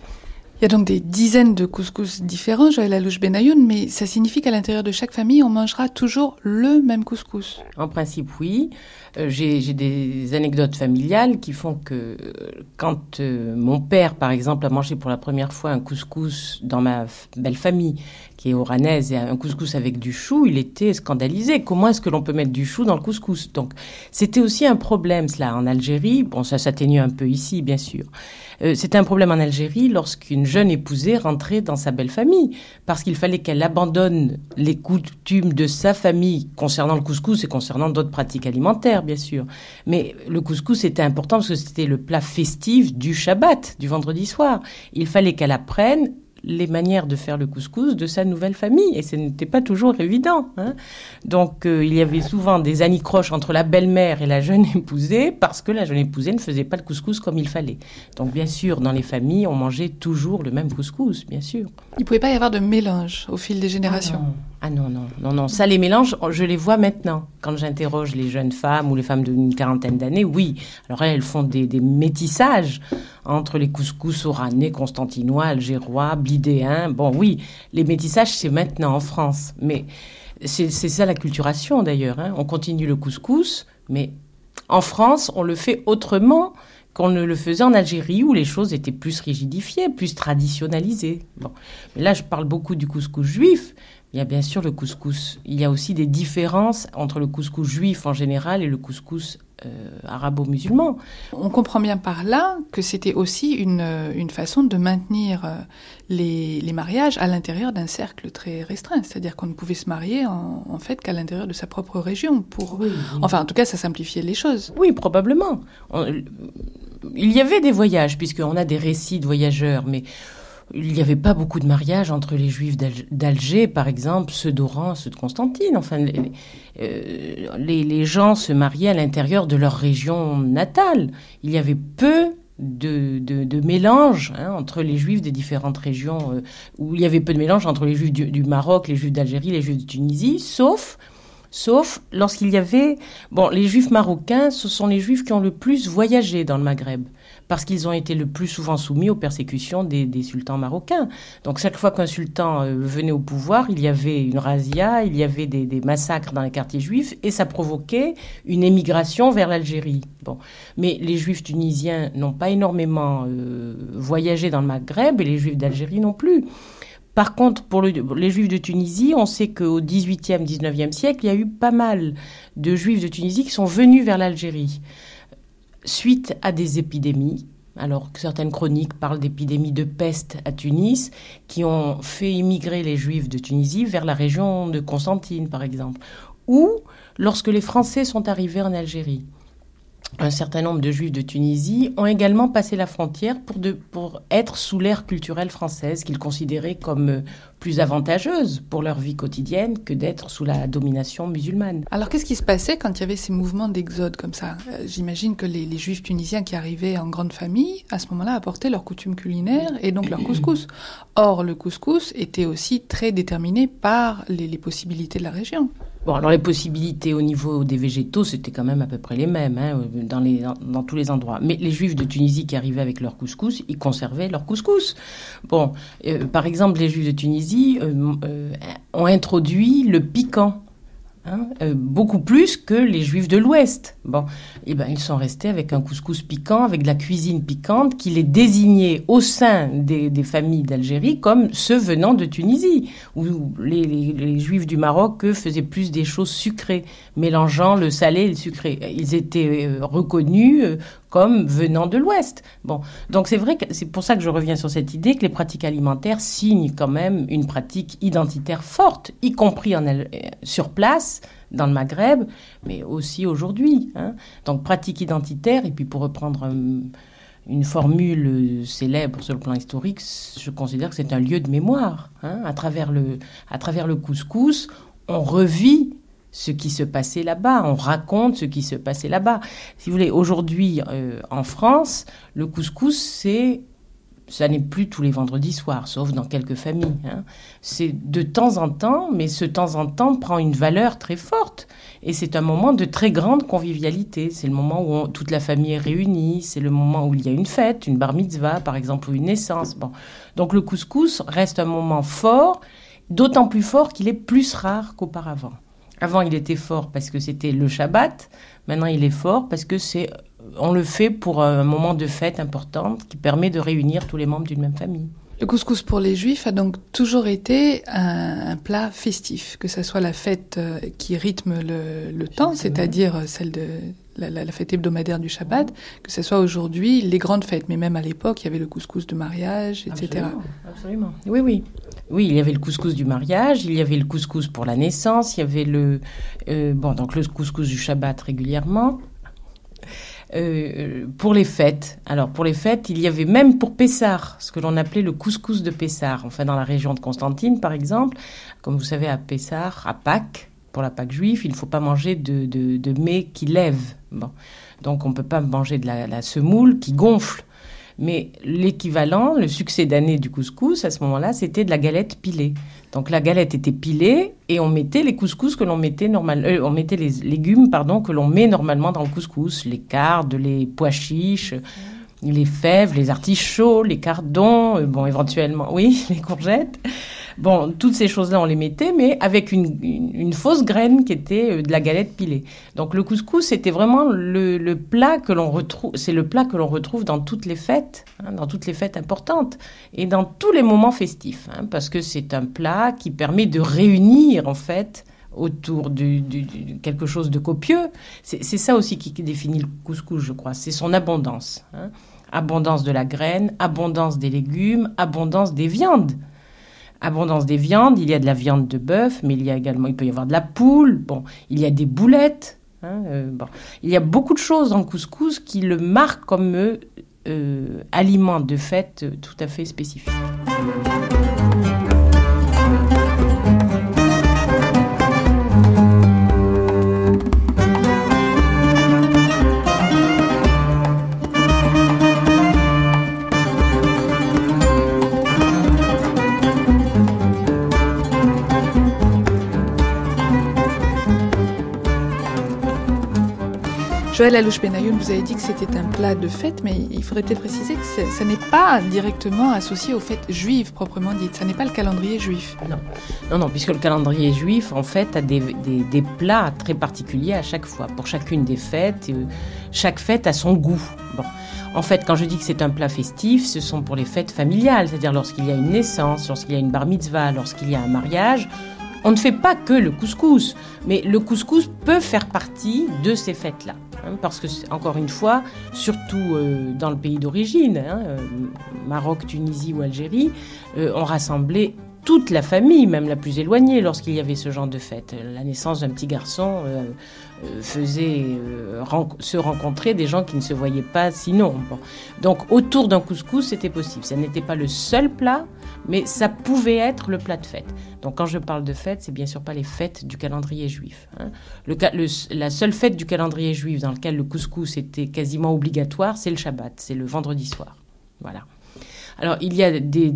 Il y a donc des dizaines de couscous différents, Joël Alouche Benayoun, mais ça signifie qu'à l'intérieur de chaque famille, on mangera toujours le même couscous En principe, oui. Euh, j'ai des anecdotes familiales qui font que euh, quand euh, mon père, par exemple, a mangé pour la première fois un couscous dans ma belle famille, qui est oranaise, et un couscous avec du chou, il était scandalisé. Comment est-ce que l'on peut mettre du chou dans le couscous? Donc, c'était aussi un problème, cela, en Algérie. Bon, ça s'atténue un peu ici, bien sûr. Euh, c'était un problème en Algérie lorsqu'une jeune épousée rentrait dans sa belle famille, parce qu'il fallait qu'elle abandonne les coutumes de sa famille concernant le couscous et concernant d'autres pratiques alimentaires, bien sûr. Mais le couscous était important parce que c'était le plat festif du Shabbat, du vendredi soir. Il fallait qu'elle apprenne les manières de faire le couscous de sa nouvelle famille. Et ce n'était pas toujours évident. Hein. Donc euh, il y avait souvent des anicroches entre la belle-mère et la jeune épousée parce que la jeune épousée ne faisait pas le couscous comme il fallait. Donc bien sûr, dans les familles, on mangeait toujours le même couscous, bien sûr. Il ne pouvait pas y avoir de mélange au fil des générations. Ah non, non, non, non. Ça, les mélanges, je les vois maintenant. Quand j'interroge les jeunes femmes ou les femmes d'une quarantaine d'années, oui. Alors elles, font des, métissages entre les couscous oranais, constantinois, algérois, blidéens. Bon, oui, les métissages, c'est maintenant en France. Mais c'est ça la culturation d'ailleurs. Hein. On continue le couscous, mais en France, on le fait autrement qu'on ne le faisait en Algérie où les choses étaient plus rigidifiées, plus traditionnalisées. Bon. Mais là, je parle beaucoup du couscous juif, il y a bien sûr le couscous. Il y a aussi des différences entre le couscous juif en général et le couscous euh, arabo-musulman. On comprend bien par là que c'était aussi une, euh, une, façon de maintenir euh, les, les mariages à l'intérieur d'un cercle très restreint. C'est-à-dire qu'on ne pouvait se marier en, fait qu'à l'intérieur de sa propre région. Pour... Enfin, en tout cas, ça simplifiait les choses. Oui, probablement. il y avait des voyages, puisqu'on a des récits de voyageurs, mais il n'y avait pas beaucoup de mariages entre les juifs d'Alger, par exemple, ceux d'Oran, ceux de Constantine. Enfin, euh, les, gens se mariaient à l'intérieur de leur région natale. Il y avait peu de, mélange hein, entre les juifs des différentes régions, euh, il y avait peu de mélange entre les juifs du, Maroc, les juifs d'Algérie, les juifs de Tunisie, sauf sauf lorsqu'il y avait... Bon, les juifs marocains, ce sont les juifs qui ont le plus voyagé dans le Maghreb parce qu'ils ont été le plus souvent soumis aux persécutions des, sultans marocains. Donc chaque fois qu'un sultan euh, venait au pouvoir, il y avait une razzia, il y avait des, massacres dans les quartiers juifs, et ça provoquait une émigration vers l'Algérie. Bon. Mais les juifs tunisiens n'ont pas énormément euh, voyagé dans le Maghreb, et les juifs d'Algérie non plus. Par contre, pour les juifs de Tunisie, on sait qu'au XVIIIe, XIXe siècle, il y a eu pas mal de juifs de Tunisie qui sont venus vers l'Algérie suite à des épidémies. Alors certaines chroniques parlent d'épidémies de peste à Tunis qui ont fait immigrer les Juifs de Tunisie vers la région de Constantine, par exemple. Ou lorsque les Français sont arrivés en Algérie un certain nombre de juifs de Tunisie ont également passé la frontière pour, être sous l'ère culturelle française qu'ils considéraient comme euh, plus avantageuse pour leur vie quotidienne que d'être sous la domination musulmane. Alors qu'est-ce qui se passait quand il y avait ces mouvements d'exode comme ça? Euh, J'imagine que les, juifs tunisiens qui arrivaient en grande famille, à ce moment-là, apportaient leurs coutumes culinaires et donc leur couscous. Or, le couscous était aussi très déterminé par les possibilités de la région. Bon, alors les possibilités au niveau des végétaux, c'était quand même à peu près les mêmes hein, dans, les, dans, tous les endroits. Mais les juifs de Tunisie qui arrivaient avec leur couscous, ils conservaient leur couscous. Bon, euh, par exemple, les juifs de Tunisie euh, euh, ont introduit le piquant Hein, euh, beaucoup plus que les juifs de l'Ouest. Bon, eh ben, ils sont restés avec un couscous piquant, avec de la cuisine piquante, qui les désignait au sein des, familles d'Algérie comme ceux venant de Tunisie, où les, juifs du Maroc, eux, faisaient plus des choses sucrées, mélangeant le salé et le sucré. Ils étaient euh, reconnus euh, venant de l'Ouest. Bon, donc c'est vrai que c'est pour ça que je reviens sur cette idée que les pratiques alimentaires signent quand même une pratique identitaire forte, y compris en, sur place dans le Maghreb, mais aussi aujourd'hui. Hein. Donc pratique identitaire, et puis pour reprendre une formule célèbre sur le plan historique, je considère que c'est un lieu de mémoire. Hein. À travers le couscous, on revit ce qui se passait là-bas, on raconte ce qui se passait là-bas. Si vous voulez, aujourd'hui euh, en France, le couscous, c'est ça n'est plus tous les vendredis soirs, sauf dans quelques familles. Hein. C'est de temps en temps, mais ce temps en temps prend une valeur très forte. Et c'est un moment de très grande convivialité. C'est le moment où toute la famille est réunie. C'est le moment où il y a une fête, une bar mitzvah, par exemple, ou une naissance. Bon. Donc le couscous reste un moment fort, d'autant plus fort qu'il est plus rare qu'auparavant. Avant, il était fort parce que c'était le Shabbat. Maintenant, il est fort parce que c'est, on le fait pour un moment de fête importante qui permet de réunir tous les membres d'une même famille. Le couscous pour les juifs a donc toujours été un, plat festif, que ce soit la fête euh, qui rythme le, temps, c'est-à-dire celle de la, fête hebdomadaire du Shabbat, que ce soit aujourd'hui les grandes fêtes, mais même à l'époque, il y avait le couscous de mariage, etc. Absolument, Oui, oui. Oui, il y avait le couscous du mariage, il y avait le couscous pour la naissance, il y avait le... Euh, bon, donc le couscous du Shabbat régulièrement. euh, pour les fêtes. Alors pour les fêtes, il y avait même pour Pessard, ce que l'on appelait le couscous de Pessard. Enfin dans la région de Constantine par exemple, comme vous savez à Pessard, à Pâques, pour la Pâque juive, il ne faut pas manger de, de, mets qui lèvent. Bon. Donc on ne peut pas manger de la, semoule qui gonfle. Mais l'équivalent, le succès d'année du couscous, à ce moment-là, c'était de la galette pilée. Donc la galette était pilée et on mettait les couscous que l'on mettait normalement, euh, on mettait les légumes pardon que l'on met normalement dans le couscous, les cardes, les pois chiches, les fèves, les artichauts, les cardons, euh, bon éventuellement oui les courgettes. Bon, toutes ces choses-là, on les mettait, mais avec une, fausse graine qui était euh, de la galette pilée. Donc le couscous, c'était vraiment le, plat que l'on retrouve, c'est le plat que l'on retrouve dans toutes les fêtes, hein, dans toutes les fêtes importantes et dans tous les moments festifs, hein, parce que c'est un plat qui permet de réunir en fait autour de quelque chose de copieux. C'est ça aussi qui, définit le couscous, je crois. C'est son abondance. Hein. Abondance de la graine, abondance des légumes, abondance des viandes abondance des viandes. Il y a de la viande de bœuf, mais il y a également, il peut y avoir de la poule. Bon, il y a des boulettes. Hein, euh, bon. Il y a beaucoup de choses dans le couscous qui le marquent comme euh, aliment de fête tout à fait spécifique. Joël Alouche Benayoun, vous avez dit que c'était un plat de fête, mais il faudrait peut-être préciser que ça n'est pas directement associé aux fêtes juives proprement dites. Ça n'est pas le calendrier juif. Non. non, non, puisque le calendrier juif, en fait, a des, plats très particuliers à chaque fois. Pour chacune des fêtes, euh, chaque fête a son goût. Bon. En fait, quand je dis que c'est un plat festif, ce sont pour les fêtes familiales, c'est-à-dire lorsqu'il y a une naissance, lorsqu'il y a une bar mitzvah, lorsqu'il y a un mariage. On ne fait pas que le couscous, mais le couscous peut faire partie de ces fêtes-là. Hein, parce que, encore une fois, surtout euh, dans le pays d'origine, hein, euh, Maroc, Tunisie ou Algérie, euh, on rassemblait toute la famille, même la plus éloignée, lorsqu'il y avait ce genre de fête. La naissance d'un petit garçon faisait se rencontrer des gens qui ne se voyaient pas sinon. Donc autour d'un couscous, c'était possible. Ça n'était pas le seul plat, mais ça pouvait être le plat de fête. Donc quand je parle de fête, c'est bien sûr pas les fêtes du calendrier juif. Hein. La seule fête du calendrier juif dans laquelle le couscous était quasiment obligatoire, c'est le Shabbat, c'est le vendredi soir. Voilà. Alors il y a des,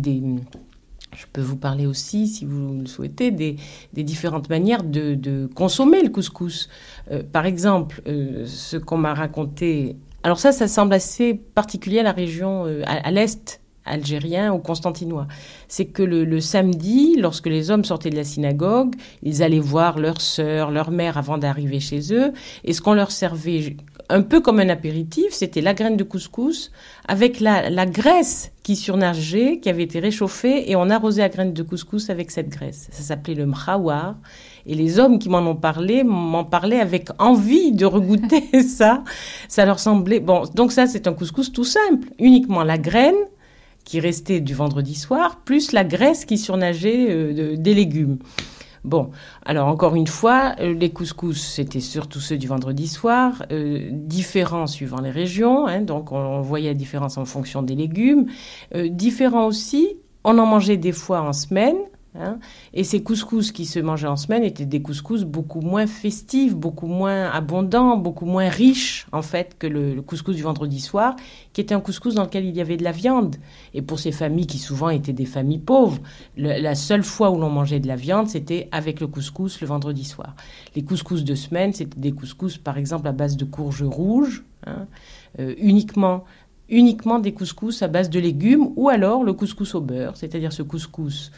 je peux vous parler aussi, si vous le souhaitez, des, différentes manières de, consommer le couscous. Euh, par exemple, euh, ce qu'on m'a raconté. Alors ça, ça semble assez particulier à la région, euh, à l'est algérien ou constantinois. C'est que le, samedi, lorsque les hommes sortaient de la synagogue, ils allaient voir leur sœur, leur mère avant d'arriver chez eux, et ce qu'on leur servait un peu comme un apéritif, c'était la graine de couscous avec la, graisse qui surnageait, qui avait été réchauffée, et on arrosait la graine de couscous avec cette graisse. Ça s'appelait le mkhawar. Et les hommes qui m'en ont parlé m'en parlaient avec envie de regoûter ça. Ça leur semblait... Bon, donc ça, c'est un couscous tout simple. Uniquement la graine, qui restait du vendredi soir, plus la graisse qui surnageait euh, des légumes. Bon, alors encore une fois, euh, les couscous, c'était surtout ceux du vendredi soir, euh, différents suivant les régions, hein, donc on, voyait la différence en fonction des légumes, différents aussi, on en mangeait des fois en semaine, Hein. et ces couscous qui se mangeaient en semaine étaient des couscous beaucoup moins festifs, beaucoup moins abondants, beaucoup moins riches en fait que le, couscous du vendredi soir, qui était un couscous dans lequel il y avait de la viande. Et pour ces familles qui souvent étaient des familles pauvres, la seule fois où l'on mangeait de la viande, c'était avec le couscous le vendredi soir. Les couscous de semaine, c'était des couscous par exemple à base de courges rouges, hein, euh, uniquement uniquement des couscous à base de légumes ou alors le couscous au beurre, c'est-à-dire ce couscous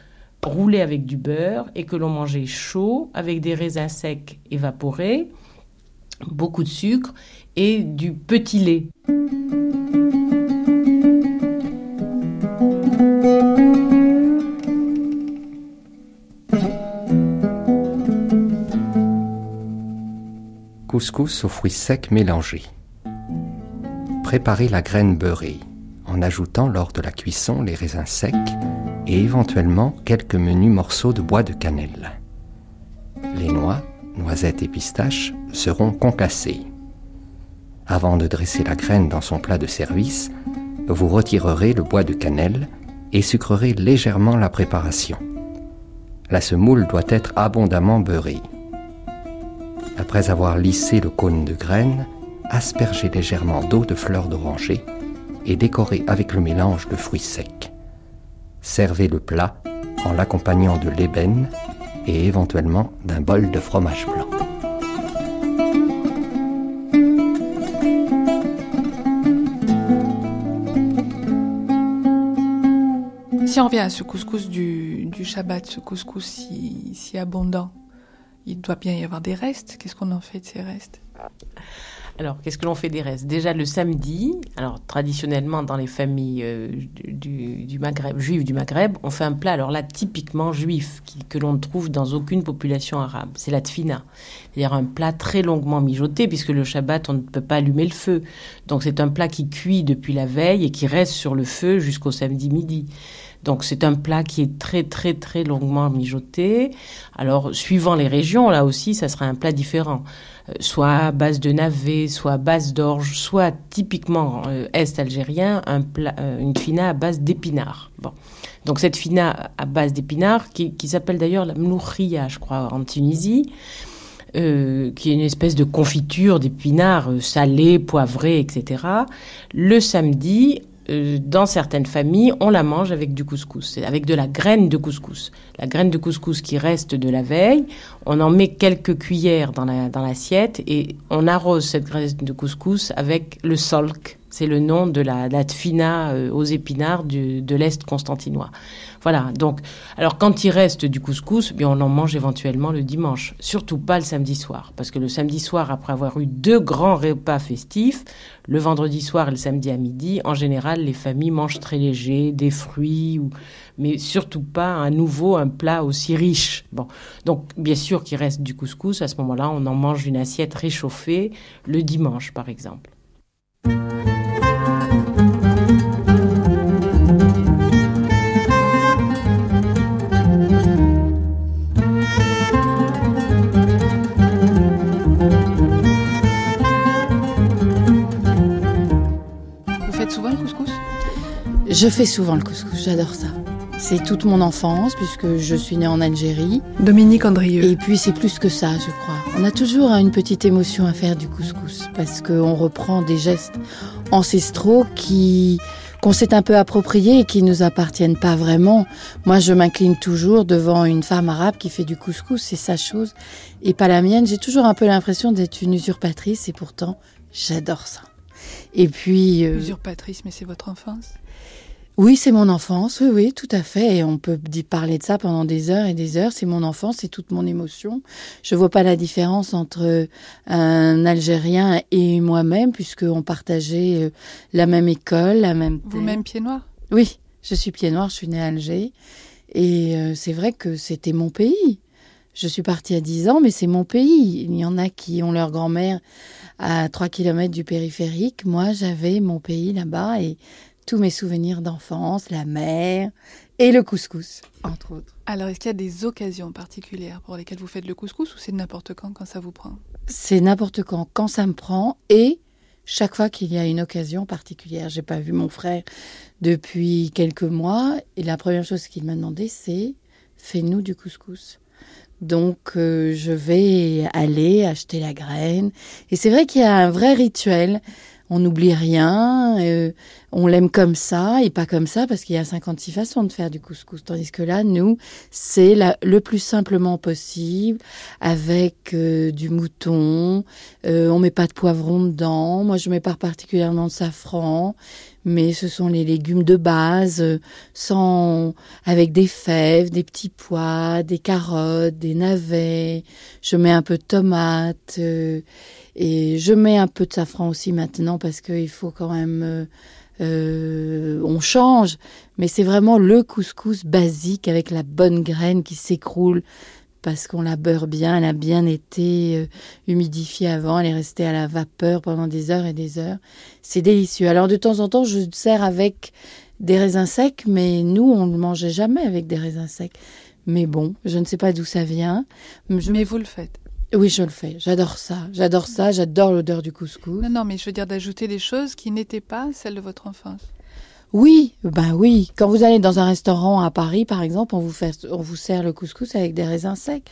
roulé avec du beurre et que l'on mangeait chaud avec des raisins secs évaporés, beaucoup de sucre et du petit lait. Couscous aux fruits secs mélangés. Préparez la graine beurrée en ajoutant lors de la cuisson les raisins secs et éventuellement quelques menus morceaux de bois de cannelle. Les noix, noisettes et pistaches seront concassées. Avant de dresser la graine dans son plat de service, vous retirerez le bois de cannelle et sucrerez légèrement la préparation. La semoule doit être abondamment beurrée. Après avoir lissé le cône de graines, aspergez légèrement d'eau de fleurs d'oranger et décorez avec le mélange de fruits secs. Servez le plat en l'accompagnant de l'ébène et éventuellement d'un bol de fromage blanc. Si on revient à ce couscous du, du Shabbat, ce couscous si, si abondant, il doit bien y avoir des restes. Qu'est-ce qu'on en fait de ces restes? Alors, qu'est-ce que l'on fait des restes? Déjà le samedi, alors traditionnellement dans les familles euh, du, du, Maghreb, juives du Maghreb, on fait un plat, alors là typiquement juif, que l'on ne trouve dans aucune population arabe, c'est la tfina. C'est-à-dire un plat très longuement mijoté, puisque le Shabbat, on ne peut pas allumer le feu. Donc c'est un plat qui cuit depuis la veille et qui reste sur le feu jusqu'au samedi midi. Donc c'est un plat qui est très très très longuement mijoté. Alors suivant les régions, là aussi, ça sera un plat différent. Euh, soit à base de navet, soit à base d'orge, soit typiquement euh, est algérien, un plat, euh, une fina à base d'épinards. Bon. Donc cette fina à base d'épinards, qui, s'appelle d'ailleurs la mlouchia, je crois, en Tunisie, qui est une espèce de confiture d'épinards salés, poivrés, etc. Le samedi, euh, dans certaines familles, on la mange avec du couscous, avec de la graine de couscous. La graine de couscous qui reste de la veille, on en met quelques cuillères dans l'assiette la, dans et on arrose cette graine de couscous avec le solk. C'est le nom de la, la tfina euh, aux épinards de l'Est constantinois. Voilà, donc, alors quand il reste du couscous, bien on en mange éventuellement le dimanche. Surtout pas le samedi soir, parce que le samedi soir, après avoir eu deux grands repas festifs, le vendredi soir et le samedi à midi, en général, les familles mangent très léger, des fruits, ou... mais surtout pas à nouveau un plat aussi riche. Bon, donc bien sûr qu'il reste du couscous, à ce moment-là, on en mange une assiette réchauffée le dimanche, par exemple. Je fais souvent le couscous, j'adore ça. C'est toute mon enfance puisque je suis née en Algérie. Dominique Andrieux. Et puis c'est plus que ça, je crois. On a toujours une petite émotion à faire du couscous parce qu'on reprend des gestes ancestraux qui qu'on s'est un peu appropriés et qui nous appartiennent pas vraiment. Moi, je m'incline toujours devant une femme arabe qui fait du couscous, c'est sa chose et pas la mienne. J'ai toujours un peu l'impression d'être une usurpatrice et pourtant, j'adore ça. Et puis euh... usurpatrice, mais c'est votre enfance? Oui, c'est mon enfance, oui, oui, tout à fait. Et on peut parler de ça pendant des heures et des heures. C'est mon enfance, c'est toute mon émotion. Je vois pas la différence entre un Algérien et moi-même, puisqu'on partageait euh, la même école, la même... Vous-même pied noir Oui, je suis pied noir, je suis née à Alger. Et euh, c'est vrai que c'était mon pays. Je suis partie à 10 ans, mais c'est mon pays. Il y en a qui ont leur grand-mère à 3 kilomètres du périphérique. Moi, j'avais mon pays là-bas et tous mes souvenirs d'enfance, la mer et le couscous, entre autres. Alors, est-ce qu'il y a des occasions particulières pour lesquelles vous faites le couscous ou c'est n'importe quand quand ça vous prend? C'est n'importe quand quand ça me prend et chaque fois qu'il y a une occasion particulière. J'ai pas vu mon frère depuis quelques mois et la première chose qu'il m'a demandé c'est fais-nous du couscous. Donc euh, je vais aller acheter la graine et c'est vrai qu'il y a un vrai rituel on n'oublie rien, euh, on l'aime comme ça et pas comme ça parce qu'il y a 56 façons de faire du couscous. Tandis que là, nous, c'est le plus simplement possible avec euh, du mouton. Euh, on met pas de poivron dedans. Moi, je mets pas particulièrement de safran, mais ce sont les légumes de base, euh, sans avec des fèves, des petits pois, des carottes, des navets. Je mets un peu de tomates. Et je mets un peu de safran aussi maintenant parce qu'il faut quand même... Euh, euh, on change, mais c'est vraiment le couscous basique avec la bonne graine qui s'écroule parce qu'on la beurre bien, elle a bien été euh, humidifiée avant, elle est restée à la vapeur pendant des heures et des heures. C'est délicieux. Alors de temps en temps, je sers avec des raisins secs, mais nous, on ne mangeait jamais avec des raisins secs. Mais bon, je ne sais pas d'où ça vient. Mais vous le faites Oui, je le fais. J'adore ça. J'adore ça. J'adore l'odeur du couscous. Non, non, mais je veux dire d'ajouter des choses qui n'étaient pas celles de votre enfance. Oui, ben oui. Quand vous allez dans un restaurant à Paris, par exemple, on vous, fait, on vous sert le couscous avec des raisins secs.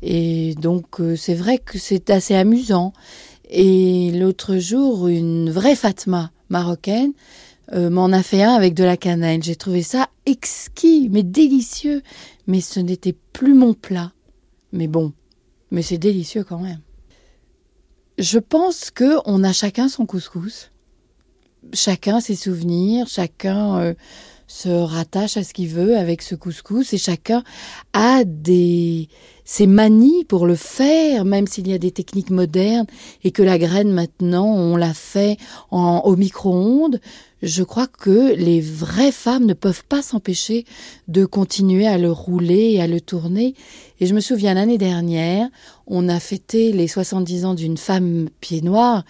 Et donc, euh, c'est vrai que c'est assez amusant. Et l'autre jour, une vraie Fatma marocaine euh, m'en a fait un avec de la cannelle. J'ai trouvé ça exquis, mais délicieux. Mais ce n'était plus mon plat. Mais bon, mais c'est délicieux quand même. Je pense que on a chacun son couscous chacun ses souvenirs, chacun euh, se rattache à ce qu'il veut avec ce couscous et chacun a des ses manies pour le faire, même s'il y a des techniques modernes et que la graine maintenant on l'a fait en, au micro-ondes. Je crois que les vraies femmes ne peuvent pas s'empêcher de continuer à le rouler et à le tourner. Et je me souviens l'année dernière, on a fêté les 70 ans d'une femme pied noir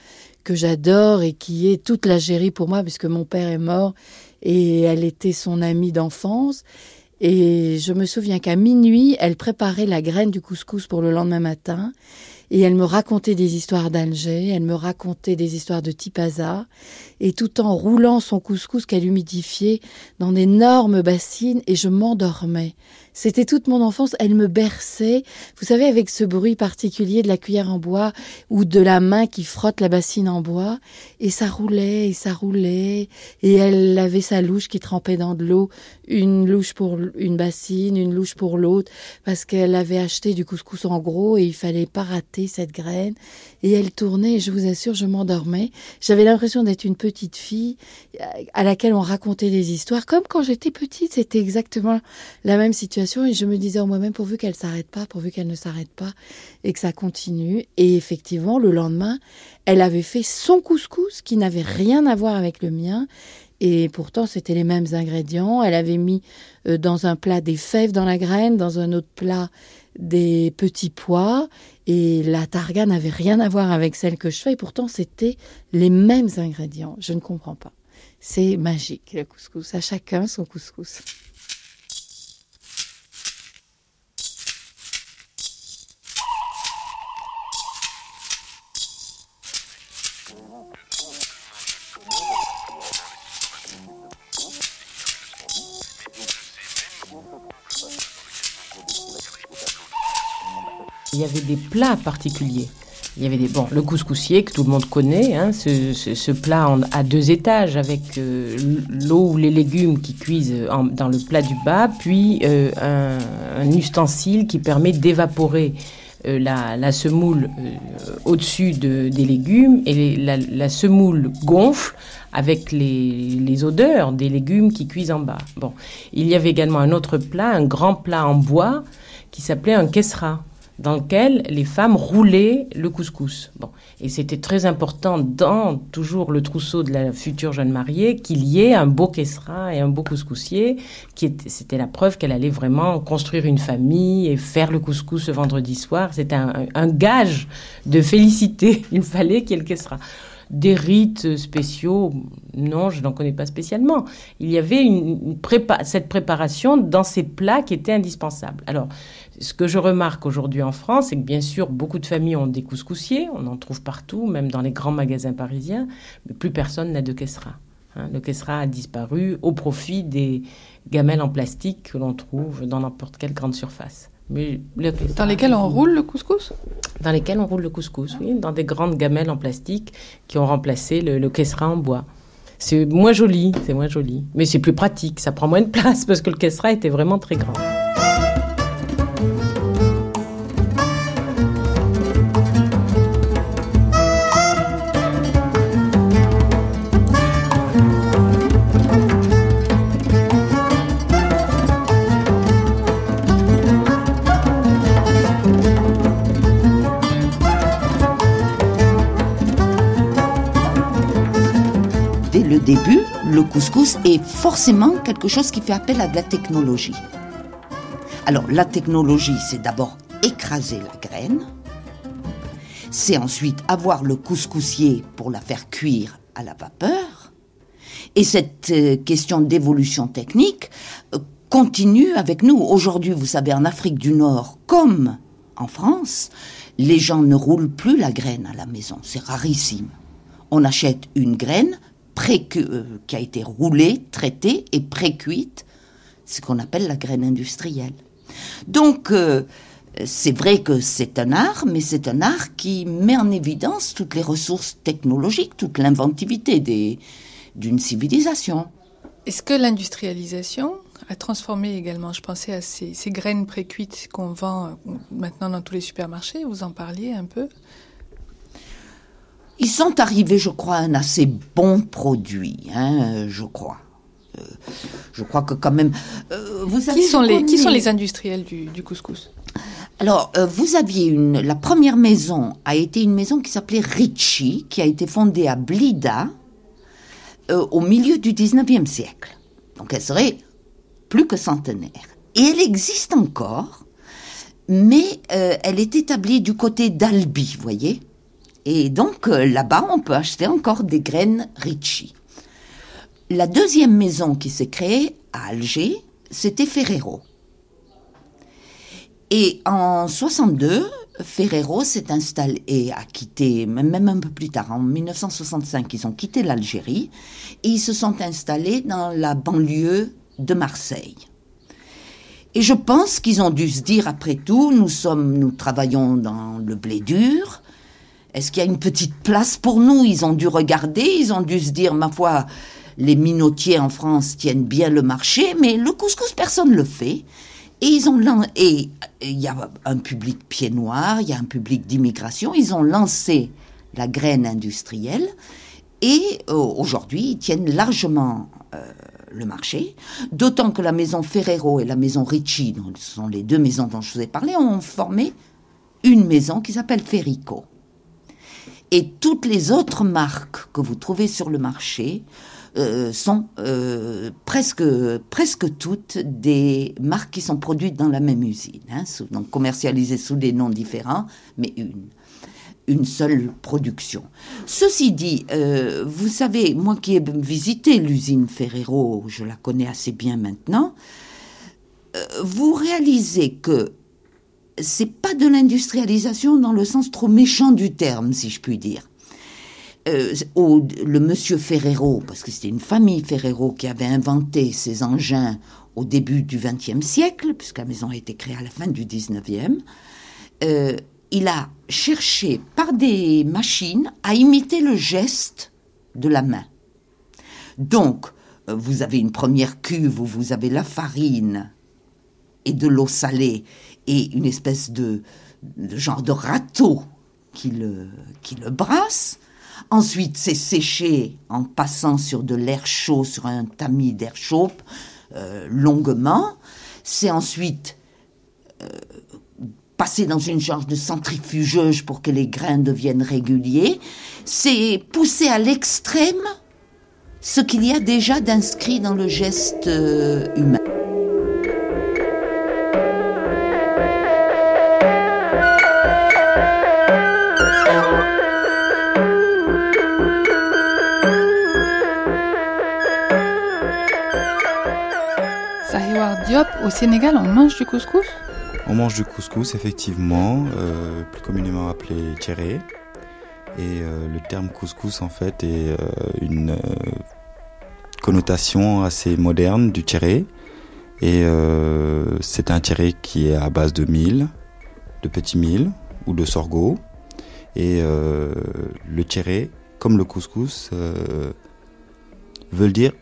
que j'adore et qui est toute l'Algérie pour moi puisque mon père est mort et elle était son amie d'enfance. Et je me souviens qu'à minuit, elle préparait la graine du couscous pour le lendemain matin. Et elle me racontait des histoires d'Alger, elle me racontait des histoires de Tipaza, et tout en roulant son couscous qu'elle humidifiait dans d'énormes bassines, et je m'endormais. C'était toute mon enfance, elle me berçait, vous savez, avec ce bruit particulier de la cuillère en bois ou de la main qui frotte la bassine en bois, et ça roulait, et ça roulait, et elle avait sa louche qui trempait dans de l'eau, une louche pour une bassine, une louche pour l'autre, parce qu'elle avait acheté du couscous en gros et il fallait pas rater cette graine. Et elle tournait, et je vous assure, je m'endormais. J'avais l'impression d'être une petite fille à laquelle on racontait des histoires, comme quand j'étais petite, c'était exactement la même situation. Et je me disais en moi-même, pourvu qu'elle s'arrête pas, pourvu qu'elle ne s'arrête pas, et que ça continue. Et effectivement, le lendemain, elle avait fait son couscous qui n'avait rien à voir avec le mien. Et pourtant, c'était les mêmes ingrédients. Elle avait mis euh, dans un plat des fèves dans la graine, dans un autre plat des petits pois. Et la targa n'avait rien à voir avec celle que je fais. Et pourtant, c'était les mêmes ingrédients. Je ne comprends pas. C'est magique, le couscous. À chacun son couscous. Il y avait des plats particuliers. Il y avait des bon le couscoussier que tout le monde connaît, hein, ce, plat en, à deux étages avec euh, l'eau ou les légumes qui cuisent dans le plat du bas, puis euh, un, ustensile qui permet d'évaporer euh, la, semoule au-dessus des légumes et la, semoule gonfle avec les, les, odeurs des légumes qui cuisent en bas. Bon, il y avait également un autre plat, un grand plat en bois qui s'appelait un kessra dans lequel les femmes roulaient le couscous. Bon. Et c'était très important dans toujours le trousseau de la future jeune mariée qu'il y ait un beau kessra et un beau couscoussier. Qui c'était la preuve qu'elle allait vraiment construire une famille et faire le couscous ce vendredi soir. C'était un, gage de félicité. Il fallait qu'il y ait le kessra. Des rites spéciaux, non, je n'en connais pas spécialement. Il y avait cette préparation dans ces plats qui était indispensable. Alors, ce que je remarque aujourd'hui en France, c'est que bien sûr, beaucoup de familles ont des couscoussiers, on en trouve partout, même dans les grands magasins parisiens, mais plus personne n'a de kessra. Hein. le kessra a disparu au profit des gamelles en plastique que l'on trouve dans n'importe quelle grande surface. Mais dans lesquelles on roule le couscous? Dans lesquelles on roule le couscous, oui, dans des grandes gamelles en plastique qui ont remplacé le, le kessra en bois. C'est moins joli, c'est moins joli, mais c'est plus pratique, ça prend moins de place parce que le kessra était vraiment très grand. Est forcément quelque chose qui fait appel à de la technologie. Alors la technologie, c'est d'abord écraser la graine, c'est ensuite avoir le couscoussier pour la faire cuire à la vapeur, et cette euh, question d'évolution technique euh, continue avec nous. Aujourd'hui, vous savez, en Afrique du Nord, comme en France, les gens ne roulent plus la graine à la maison. C'est rarissime. On achète une graine qui a été roulée, traitée et pré-cuite, ce qu'on appelle la graine industrielle. Donc, euh, c'est vrai que c'est un art, mais c'est un art qui met en évidence toutes les ressources technologiques, toute l'inventivité d'une civilisation. Est-ce que l'industrialisation a transformé également, je pensais à ces, ces graines précuites qu'on vend euh, maintenant dans tous les supermarchés, vous en parliez un peu Ils sont arrivés, je crois, à un assez bon produit, hein, je crois. Euh, je crois que quand même... Euh, vous savez, qui, sont les, qui sont les industriels du, du couscous? Alors, vous aviez une. La première maison a été une maison qui s'appelait Ricci, qui a été fondée à Blida au milieu du 19e siècle. Donc, elle serait plus que centenaire. Et elle existe encore, mais euh, elle est établie du côté d'Albi, voyez? Et donc euh, là-bas, on peut acheter encore des graines Ricci. La deuxième maison qui s'est créée à Alger, c'était Ferrero. Et en 62, Ferrero s'est installé et a quitté, même un peu plus tard, en 1965, ils ont quitté l'Algérie et ils se sont installés dans la banlieue de Marseille. Et je pense qu'ils ont dû se dire, après tout, nous sommes, nous travaillons dans le blé dur. Est-ce qu'il y a une petite place pour nous? Ils ont dû regarder, ils ont dû se dire, ma foi, les minotiers en France tiennent bien le marché, mais le couscous, personne ne le fait. Et ils ont il y a un public pied noir, il y a un public d'immigration. Ils ont lancé la graine industrielle et euh, aujourd'hui ils tiennent largement euh, le marché, d'autant que la maison Ferrero et la maison Ricci, ce sont les deux maisons dont je vous ai parlé, ont formé une maison qui s'appelle Ferrico. Et toutes les autres marques que vous trouvez sur le marché euh, sont euh, presque, presque toutes des marques qui sont produites dans la même usine, hein, donc commercialisées sous des noms différents, mais une une seule production. Ceci dit, euh, vous savez, moi qui ai visité l'usine Ferrero, je la connais assez bien maintenant, vous réalisez que c'est pas de l'industrialisation dans le sens trop méchant du terme, si je puis dire. Euh, le monsieur Ferrero, parce que c'était une famille Ferrero qui avait inventé ces engins au début du XXe siècle, puisque la maison a été créée à la fin du XIXe, euh, il a cherché par des machines à imiter le geste de la main. Donc, euh, vous avez une première cuve où vous avez la farine et de l'eau salée et une espèce de, genre de râteau qui le, qui le brasse. Ensuite, c'est séché en passant sur de l'air chaud, sur un tamis d'air chaud, euh, longuement. C'est ensuite euh, passer dans une genre de centrifugeuse pour que les grains deviennent réguliers, c'est pousser à l'extrême ce qu'il y a déjà d'inscrit dans le geste euh, humain. Au Sénégal, on mange du couscous on mange du couscous, effectivement, euh, plus communément appelé tchéré. Et euh, le terme couscous, en fait, est euh, une connotation assez moderne du tchéré. Et c'est un tchéré qui est à base de mil, de petits mil ou de sorgho. Et le tchéré, comme le couscous, veut dire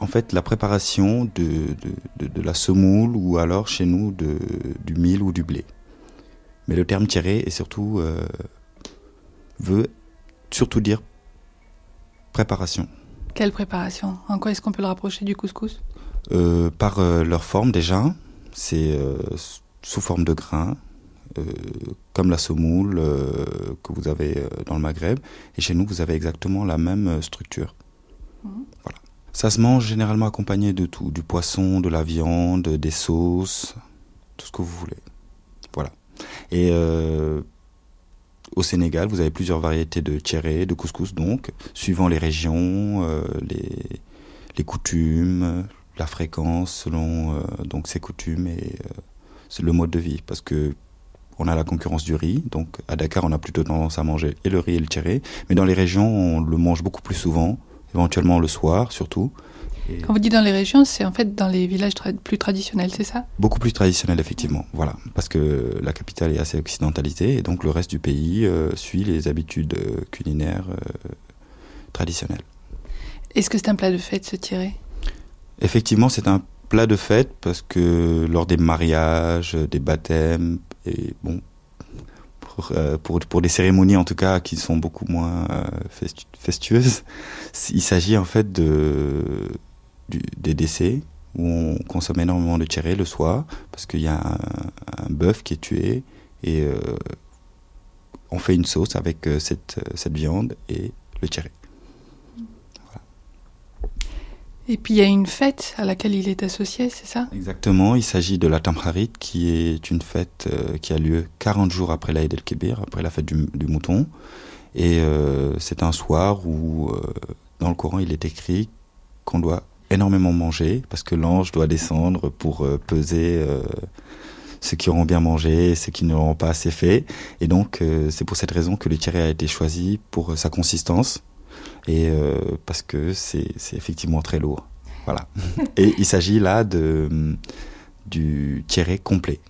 en fait la préparation de, de, la semoule ou alors chez nous de, du mil ou du blé. Mais le terme tiré est surtout euh, veut surtout dire préparation. Quelle préparation? En quoi est-ce qu'on peut le rapprocher du couscous? Euh, Par euh, leur forme déjà, c'est sous forme de grains, comme la semoule que vous avez dans le Maghreb. Et chez nous, vous avez exactement la même structure. Mmh. Voilà. Ça se mange généralement accompagné de tout, du poisson, de la viande, des sauces, tout ce que vous voulez. Voilà. Et euh, au Sénégal, vous avez plusieurs variétés de tchéré, de couscous, donc, suivant les régions, euh, les, coutumes, la fréquence selon euh, donc ces coutumes et le mode de vie. Parce que on a la concurrence du riz. Donc à Dakar, on a plutôt tendance à manger et le riz et le tchéré. Mais dans les régions, on le mange beaucoup plus souvent, éventuellement le soir surtout. Quand vous dites dans les régions, c'est en fait dans les villages plus traditionnels, c'est ça? Beaucoup plus traditionnels, effectivement. Voilà, parce que la capitale est assez occidentalisée et donc le reste du pays euh, suit les habitudes euh, culinaires euh, traditionnelles. Est-ce que c'est un plat de fête, ce tiré Effectivement, c'est un plat de fête parce que lors des mariages, des baptêmes, et bon, pour, pour, pour, des cérémonies en tout cas qui sont beaucoup moins festueuses, il s'agit en fait de des décès où on consomme énormément de tchéré le soir parce qu'il y a un, bœuf qui est tué et euh, on fait une sauce avec euh, cette, cette viande et le tchéré. Et puis il y a une fête à laquelle il est associé, c'est ça? Exactement, il s'agit de la Tamharit qui est une fête euh, qui a lieu 40 jours après l'Aïd el-Kébir, après la fête du, mouton. Et c'est un soir où dans le Coran il est écrit qu'on doit énormément manger parce que l'ange doit descendre pour euh, peser euh, ceux qui auront bien mangé, ceux qui n'auront pas assez fait. Et donc, euh, c'est pour cette raison que le tiré a été choisi pour sa consistance et parce que c'est effectivement très lourd. Voilà. et il s'agit là de, du tiré complet.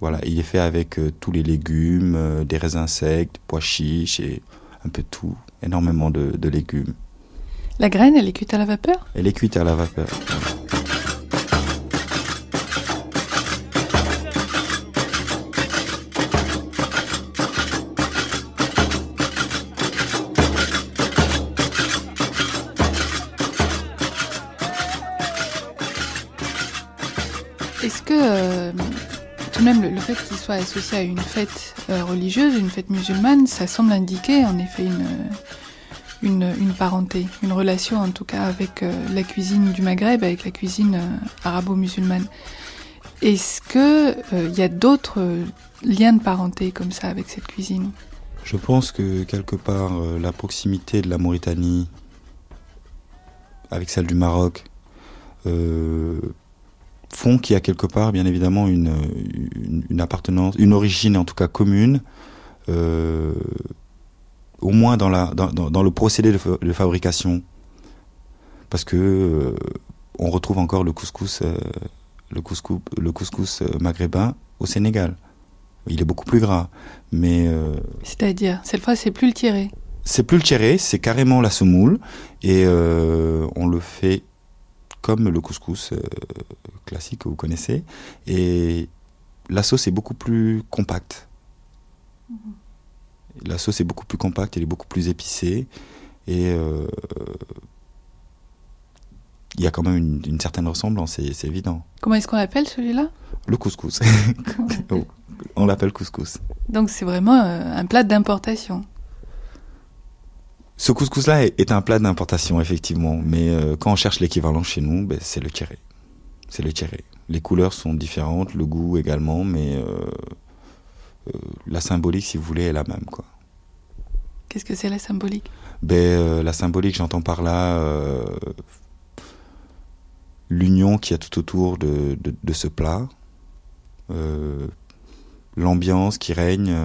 Voilà, il est fait avec tous les légumes, des raisins secs, des pois chiches et un peu tout, énormément de, de légumes. La graine, elle est cuite à la vapeur? Elle est cuite à la vapeur. Euh, tout de même le, fait qu'il soit associé à une fête euh, religieuse, une fête musulmane, ça semble indiquer en effet une, une, parenté, une relation en tout cas avec euh, la cuisine du Maghreb, avec la cuisine arabo-musulmane. Est-ce qu'il il y a d'autres liens de parenté comme ça avec cette cuisine? Je pense que quelque part la proximité de la Mauritanie avec celle du Maroc font qu'il y a quelque part bien évidemment une, une, appartenance, une origine en tout cas commune au moins dans, la, dans, dans le procédé de, fabrication. Parce que euh, on retrouve encore le couscous, euh, le couscous, le couscous euh, maghrébin au Sénégal. Il est beaucoup plus gras, mais. C'est-à-dire, cette fois, c'est plus le tiré. C'est plus le tiré, c'est carrément la semoule, et on le fait comme le couscous classique que vous connaissez, et la sauce est beaucoup plus compacte. Mhm. La sauce est beaucoup plus compacte, elle est beaucoup plus épicée. Et euh, il y a quand même une, certaine ressemblance, c'est évident. Comment est-ce qu'on l'appelle celui-là? Le couscous. on l'appelle couscous. Donc c'est vraiment euh, un plat d'importation. Ce couscous-là est, un plat d'importation, effectivement. Mais euh, quand on cherche l'équivalent chez nous, ben, c'est le tiré. C'est le tiré. Les couleurs sont différentes, le goût également, mais euh, la symbolique, si vous voulez, est la même. quoi. Qu'est-ce que c'est la symbolique? Ben, euh, La symbolique, j'entends par là euh, l'union qu'il y a tout autour de, de, ce plat, l'ambiance qui règne.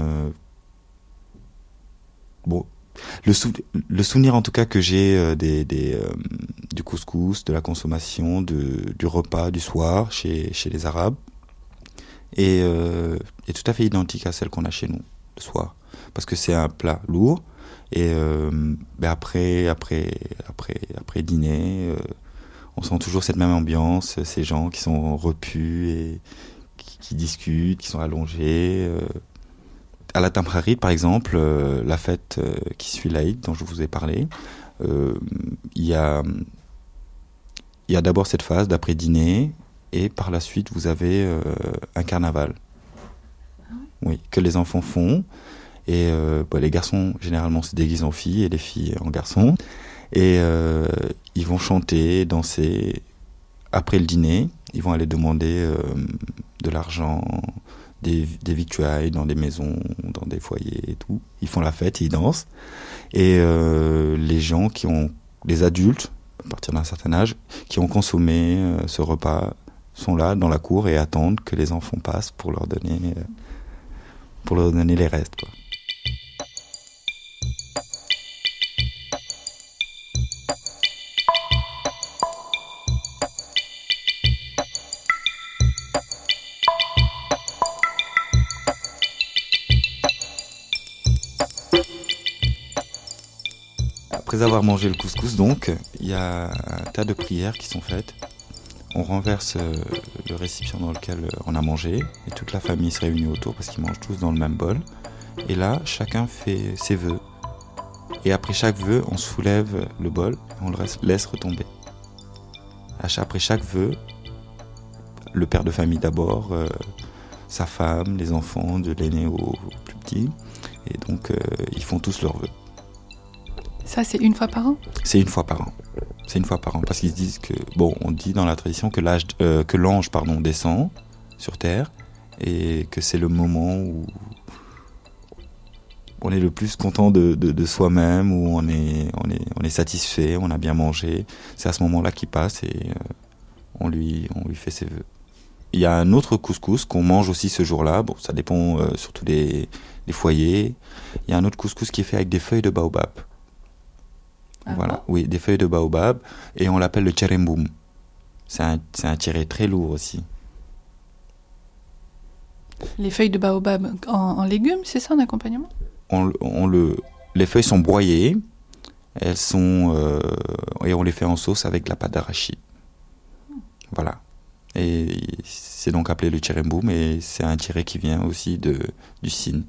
bon, le, le, souvenir en tout cas que j'ai des, des du couscous, de la consommation, de, du repas du soir chez, chez les Arabes, et euh, est tout à fait identique à celle qu'on a chez nous le soir. Parce que c'est un plat lourd. Et euh, ben après, après, après, après dîner, euh, on sent toujours cette même ambiance, ces gens qui sont repus et qui, discutent, qui sont allongés. Euh. À la Tamrarit, par exemple, euh, la fête qui suit l'Aïd, dont je vous ai parlé, il y a, il y a d'abord cette phase d'après-dîner et par la suite vous avez euh, un carnaval. Oui, que les enfants font. Et euh, bah, les garçons généralement se déguisent en filles et les filles en garçons. Et euh, ils vont chanter, danser. Après le dîner, ils vont aller demander de l'argent, des, des, victuailles dans des maisons, dans des foyers et tout. Ils font la fête, ils dansent. Et les gens qui ont, les adultes, à partir d'un certain âge, qui ont consommé ce repas sont là dans la cour et attendent que les enfants passent pour leur donner, euh, pour leur donner les restes. Quoi. Après avoir mangé le couscous, donc, il y a un tas de prières qui sont faites. On renverse euh, le récipient dans lequel euh, on a mangé et toute la famille se réunit autour parce qu'ils mangent tous dans le même bol. Et là, chacun fait ses vœux. Et après chaque vœu, on soulève le bol et on le laisse retomber. Après chaque vœu, le père de famille d'abord, euh, sa femme, les enfants, de l'aîné au, plus petit. Et donc, ils font tous leurs vœux. C'est une fois par an? C'est une fois par an. C'est une fois par an. Parce qu'ils disent que, bon, on dit dans la tradition que l'ange euh, pardon, descend sur Terre et que c'est le moment où on est le plus content de, soi-même, où on est, satisfait, on a bien mangé. C'est à ce moment-là qu'il passe et euh, on, lui, fait ses vœux. Il y a un autre couscous qu'on mange aussi ce jour-là. Bon, ça dépend euh, surtout des, foyers. Il y a un autre couscous qui est fait avec des feuilles de baobab. Ah voilà, oui, des feuilles de baobab, et on l'appelle le cheremboum. C'est un, un très lourd aussi. Les feuilles de baobab en, légumes, c'est ça en accompagnement? On, on, le, Les feuilles sont broyées, elles sont, euh, et on les fait en sauce avec la pâte d'arachide. Voilà. Et c'est donc appelé le cheremboum, et c'est un tiré qui vient aussi de, du Sine.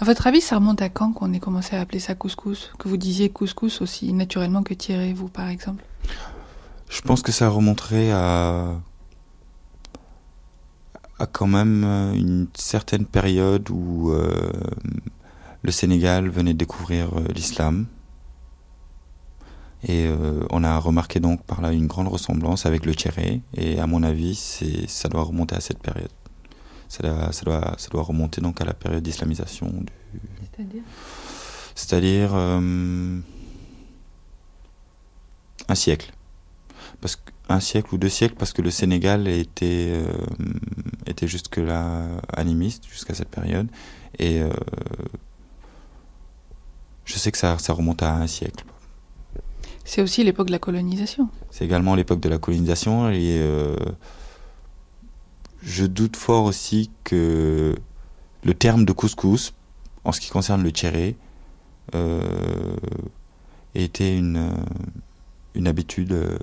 À votre avis, ça remonte à quand qu'on ait commencé à appeler ça couscous? Que vous disiez couscous aussi naturellement que Thierry, vous par exemple? Je pense que ça remonterait à quand même une certaine période où euh, le Sénégal venait de découvrir euh, l'islam. Et euh, on a remarqué donc par là une grande ressemblance avec le Thierry. Et à mon avis, ça doit remonter à cette période ça doit, ça doit, ça doit remonter donc à la période d'islamisation. Du... C'est-à-dire? C'est-à-dire euh, un siècle. Parce un siècle ou deux siècles parce que le Sénégal était, euh, était jusque-là animiste, jusqu'à cette période. Et euh, je sais que ça, ça remonte à un siècle. C'est aussi l'époque de la colonisation. C'est également l'époque de la colonisation et je doute fort aussi que le terme de couscous, en ce qui concerne le tchéré, euh, était une, une habitude euh,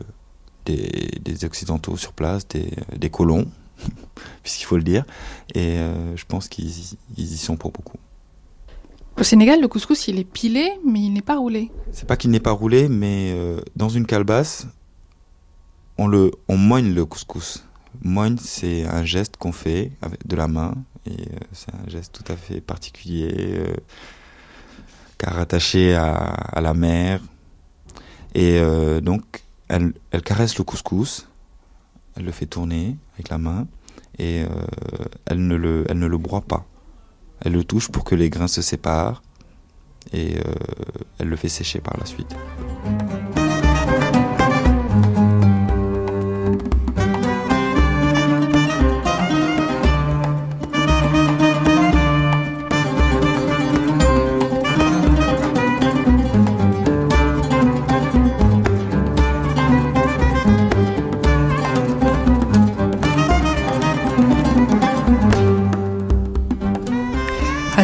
des, des, Occidentaux sur place, des, des colons, puisqu'il faut le dire, et euh, je pense qu'ils y sont pour beaucoup. Au Sénégal, le couscous, il est pilé, mais il n'est pas roulé. C'est pas qu'il n'est pas roulé, mais dans une calebasse, on, le, on moigne le couscous. Moine, c'est un geste qu'on fait avec de la main, et euh, c'est un geste tout à fait particulier, euh, car attaché à, la mer. Et euh, donc, elle, elle, caresse le couscous, elle le fait tourner avec la main, et elle, ne le, elle ne le broie pas. Elle le touche pour que les grains se séparent, et elle le fait sécher par la suite.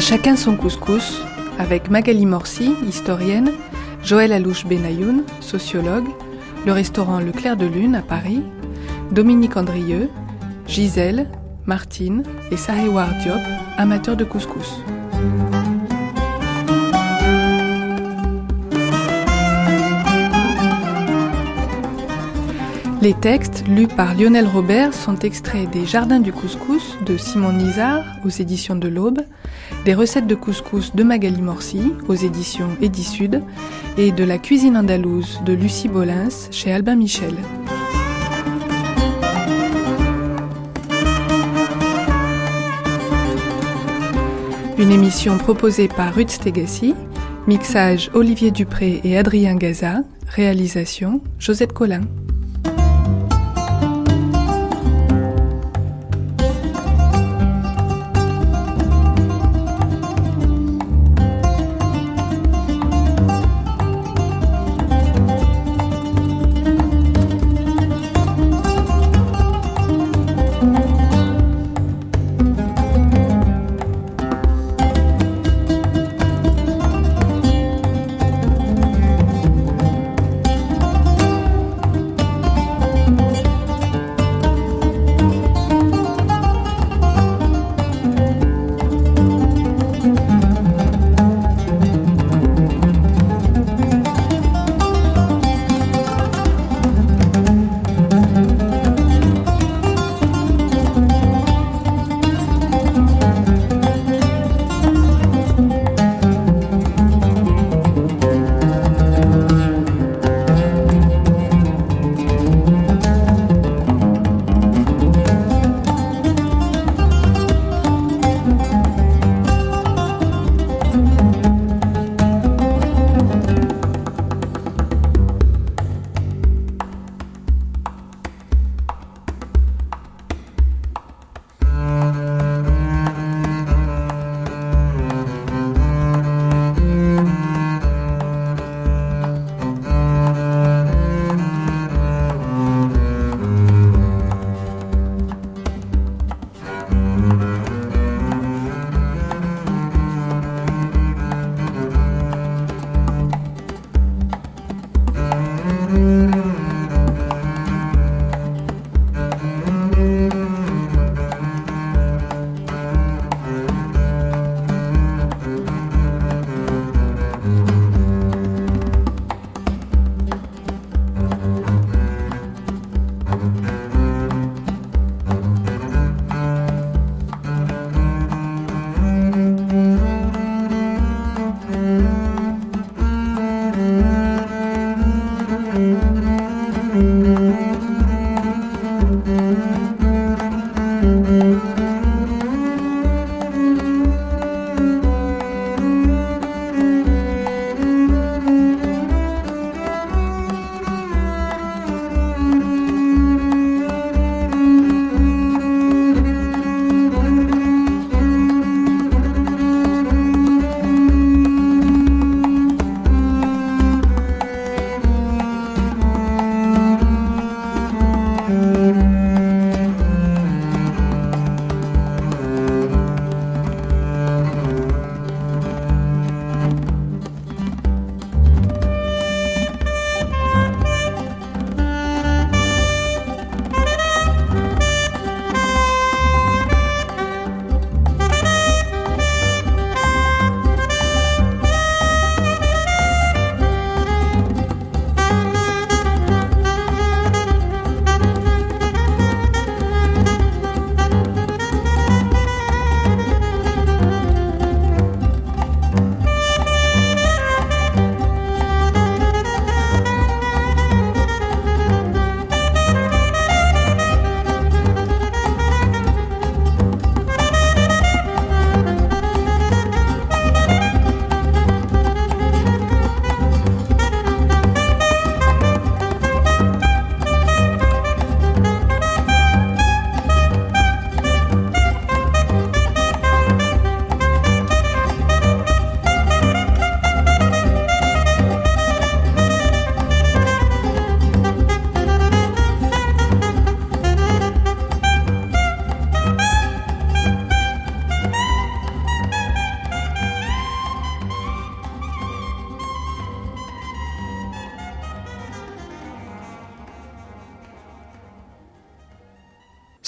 Chacun son couscous avec Magali Morsi, historienne, Joël Alouche Benayoun, sociologue, le restaurant Le Clair de Lune à Paris, Dominique Andrieux, Gisèle, Martine et Sahewar Diop, amateurs de couscous. Les textes lus par Lionel Robert sont extraits des Jardins du couscous de Simon Nizar aux éditions de l'Aube, des recettes de couscous de Magali Morsi aux éditions Edisud et de la cuisine andalouse de Lucie Bolins chez Albin Michel. Une émission proposée par Ruth Stegassi, mixage Olivier Dupré et Adrien Gaza, réalisation Josette Collin.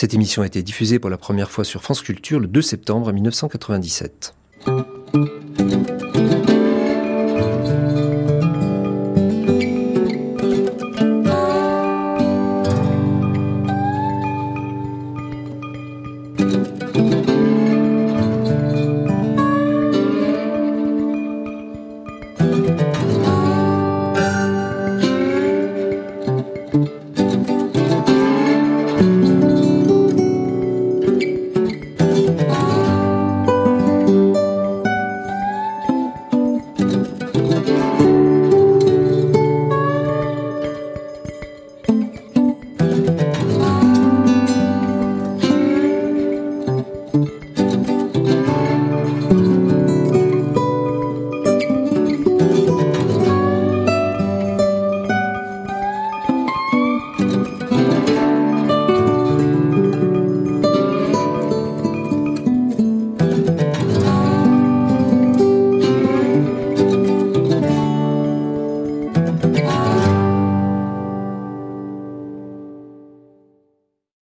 Cette émission a été diffusée pour la première fois sur France Culture le 2 septembre 1997.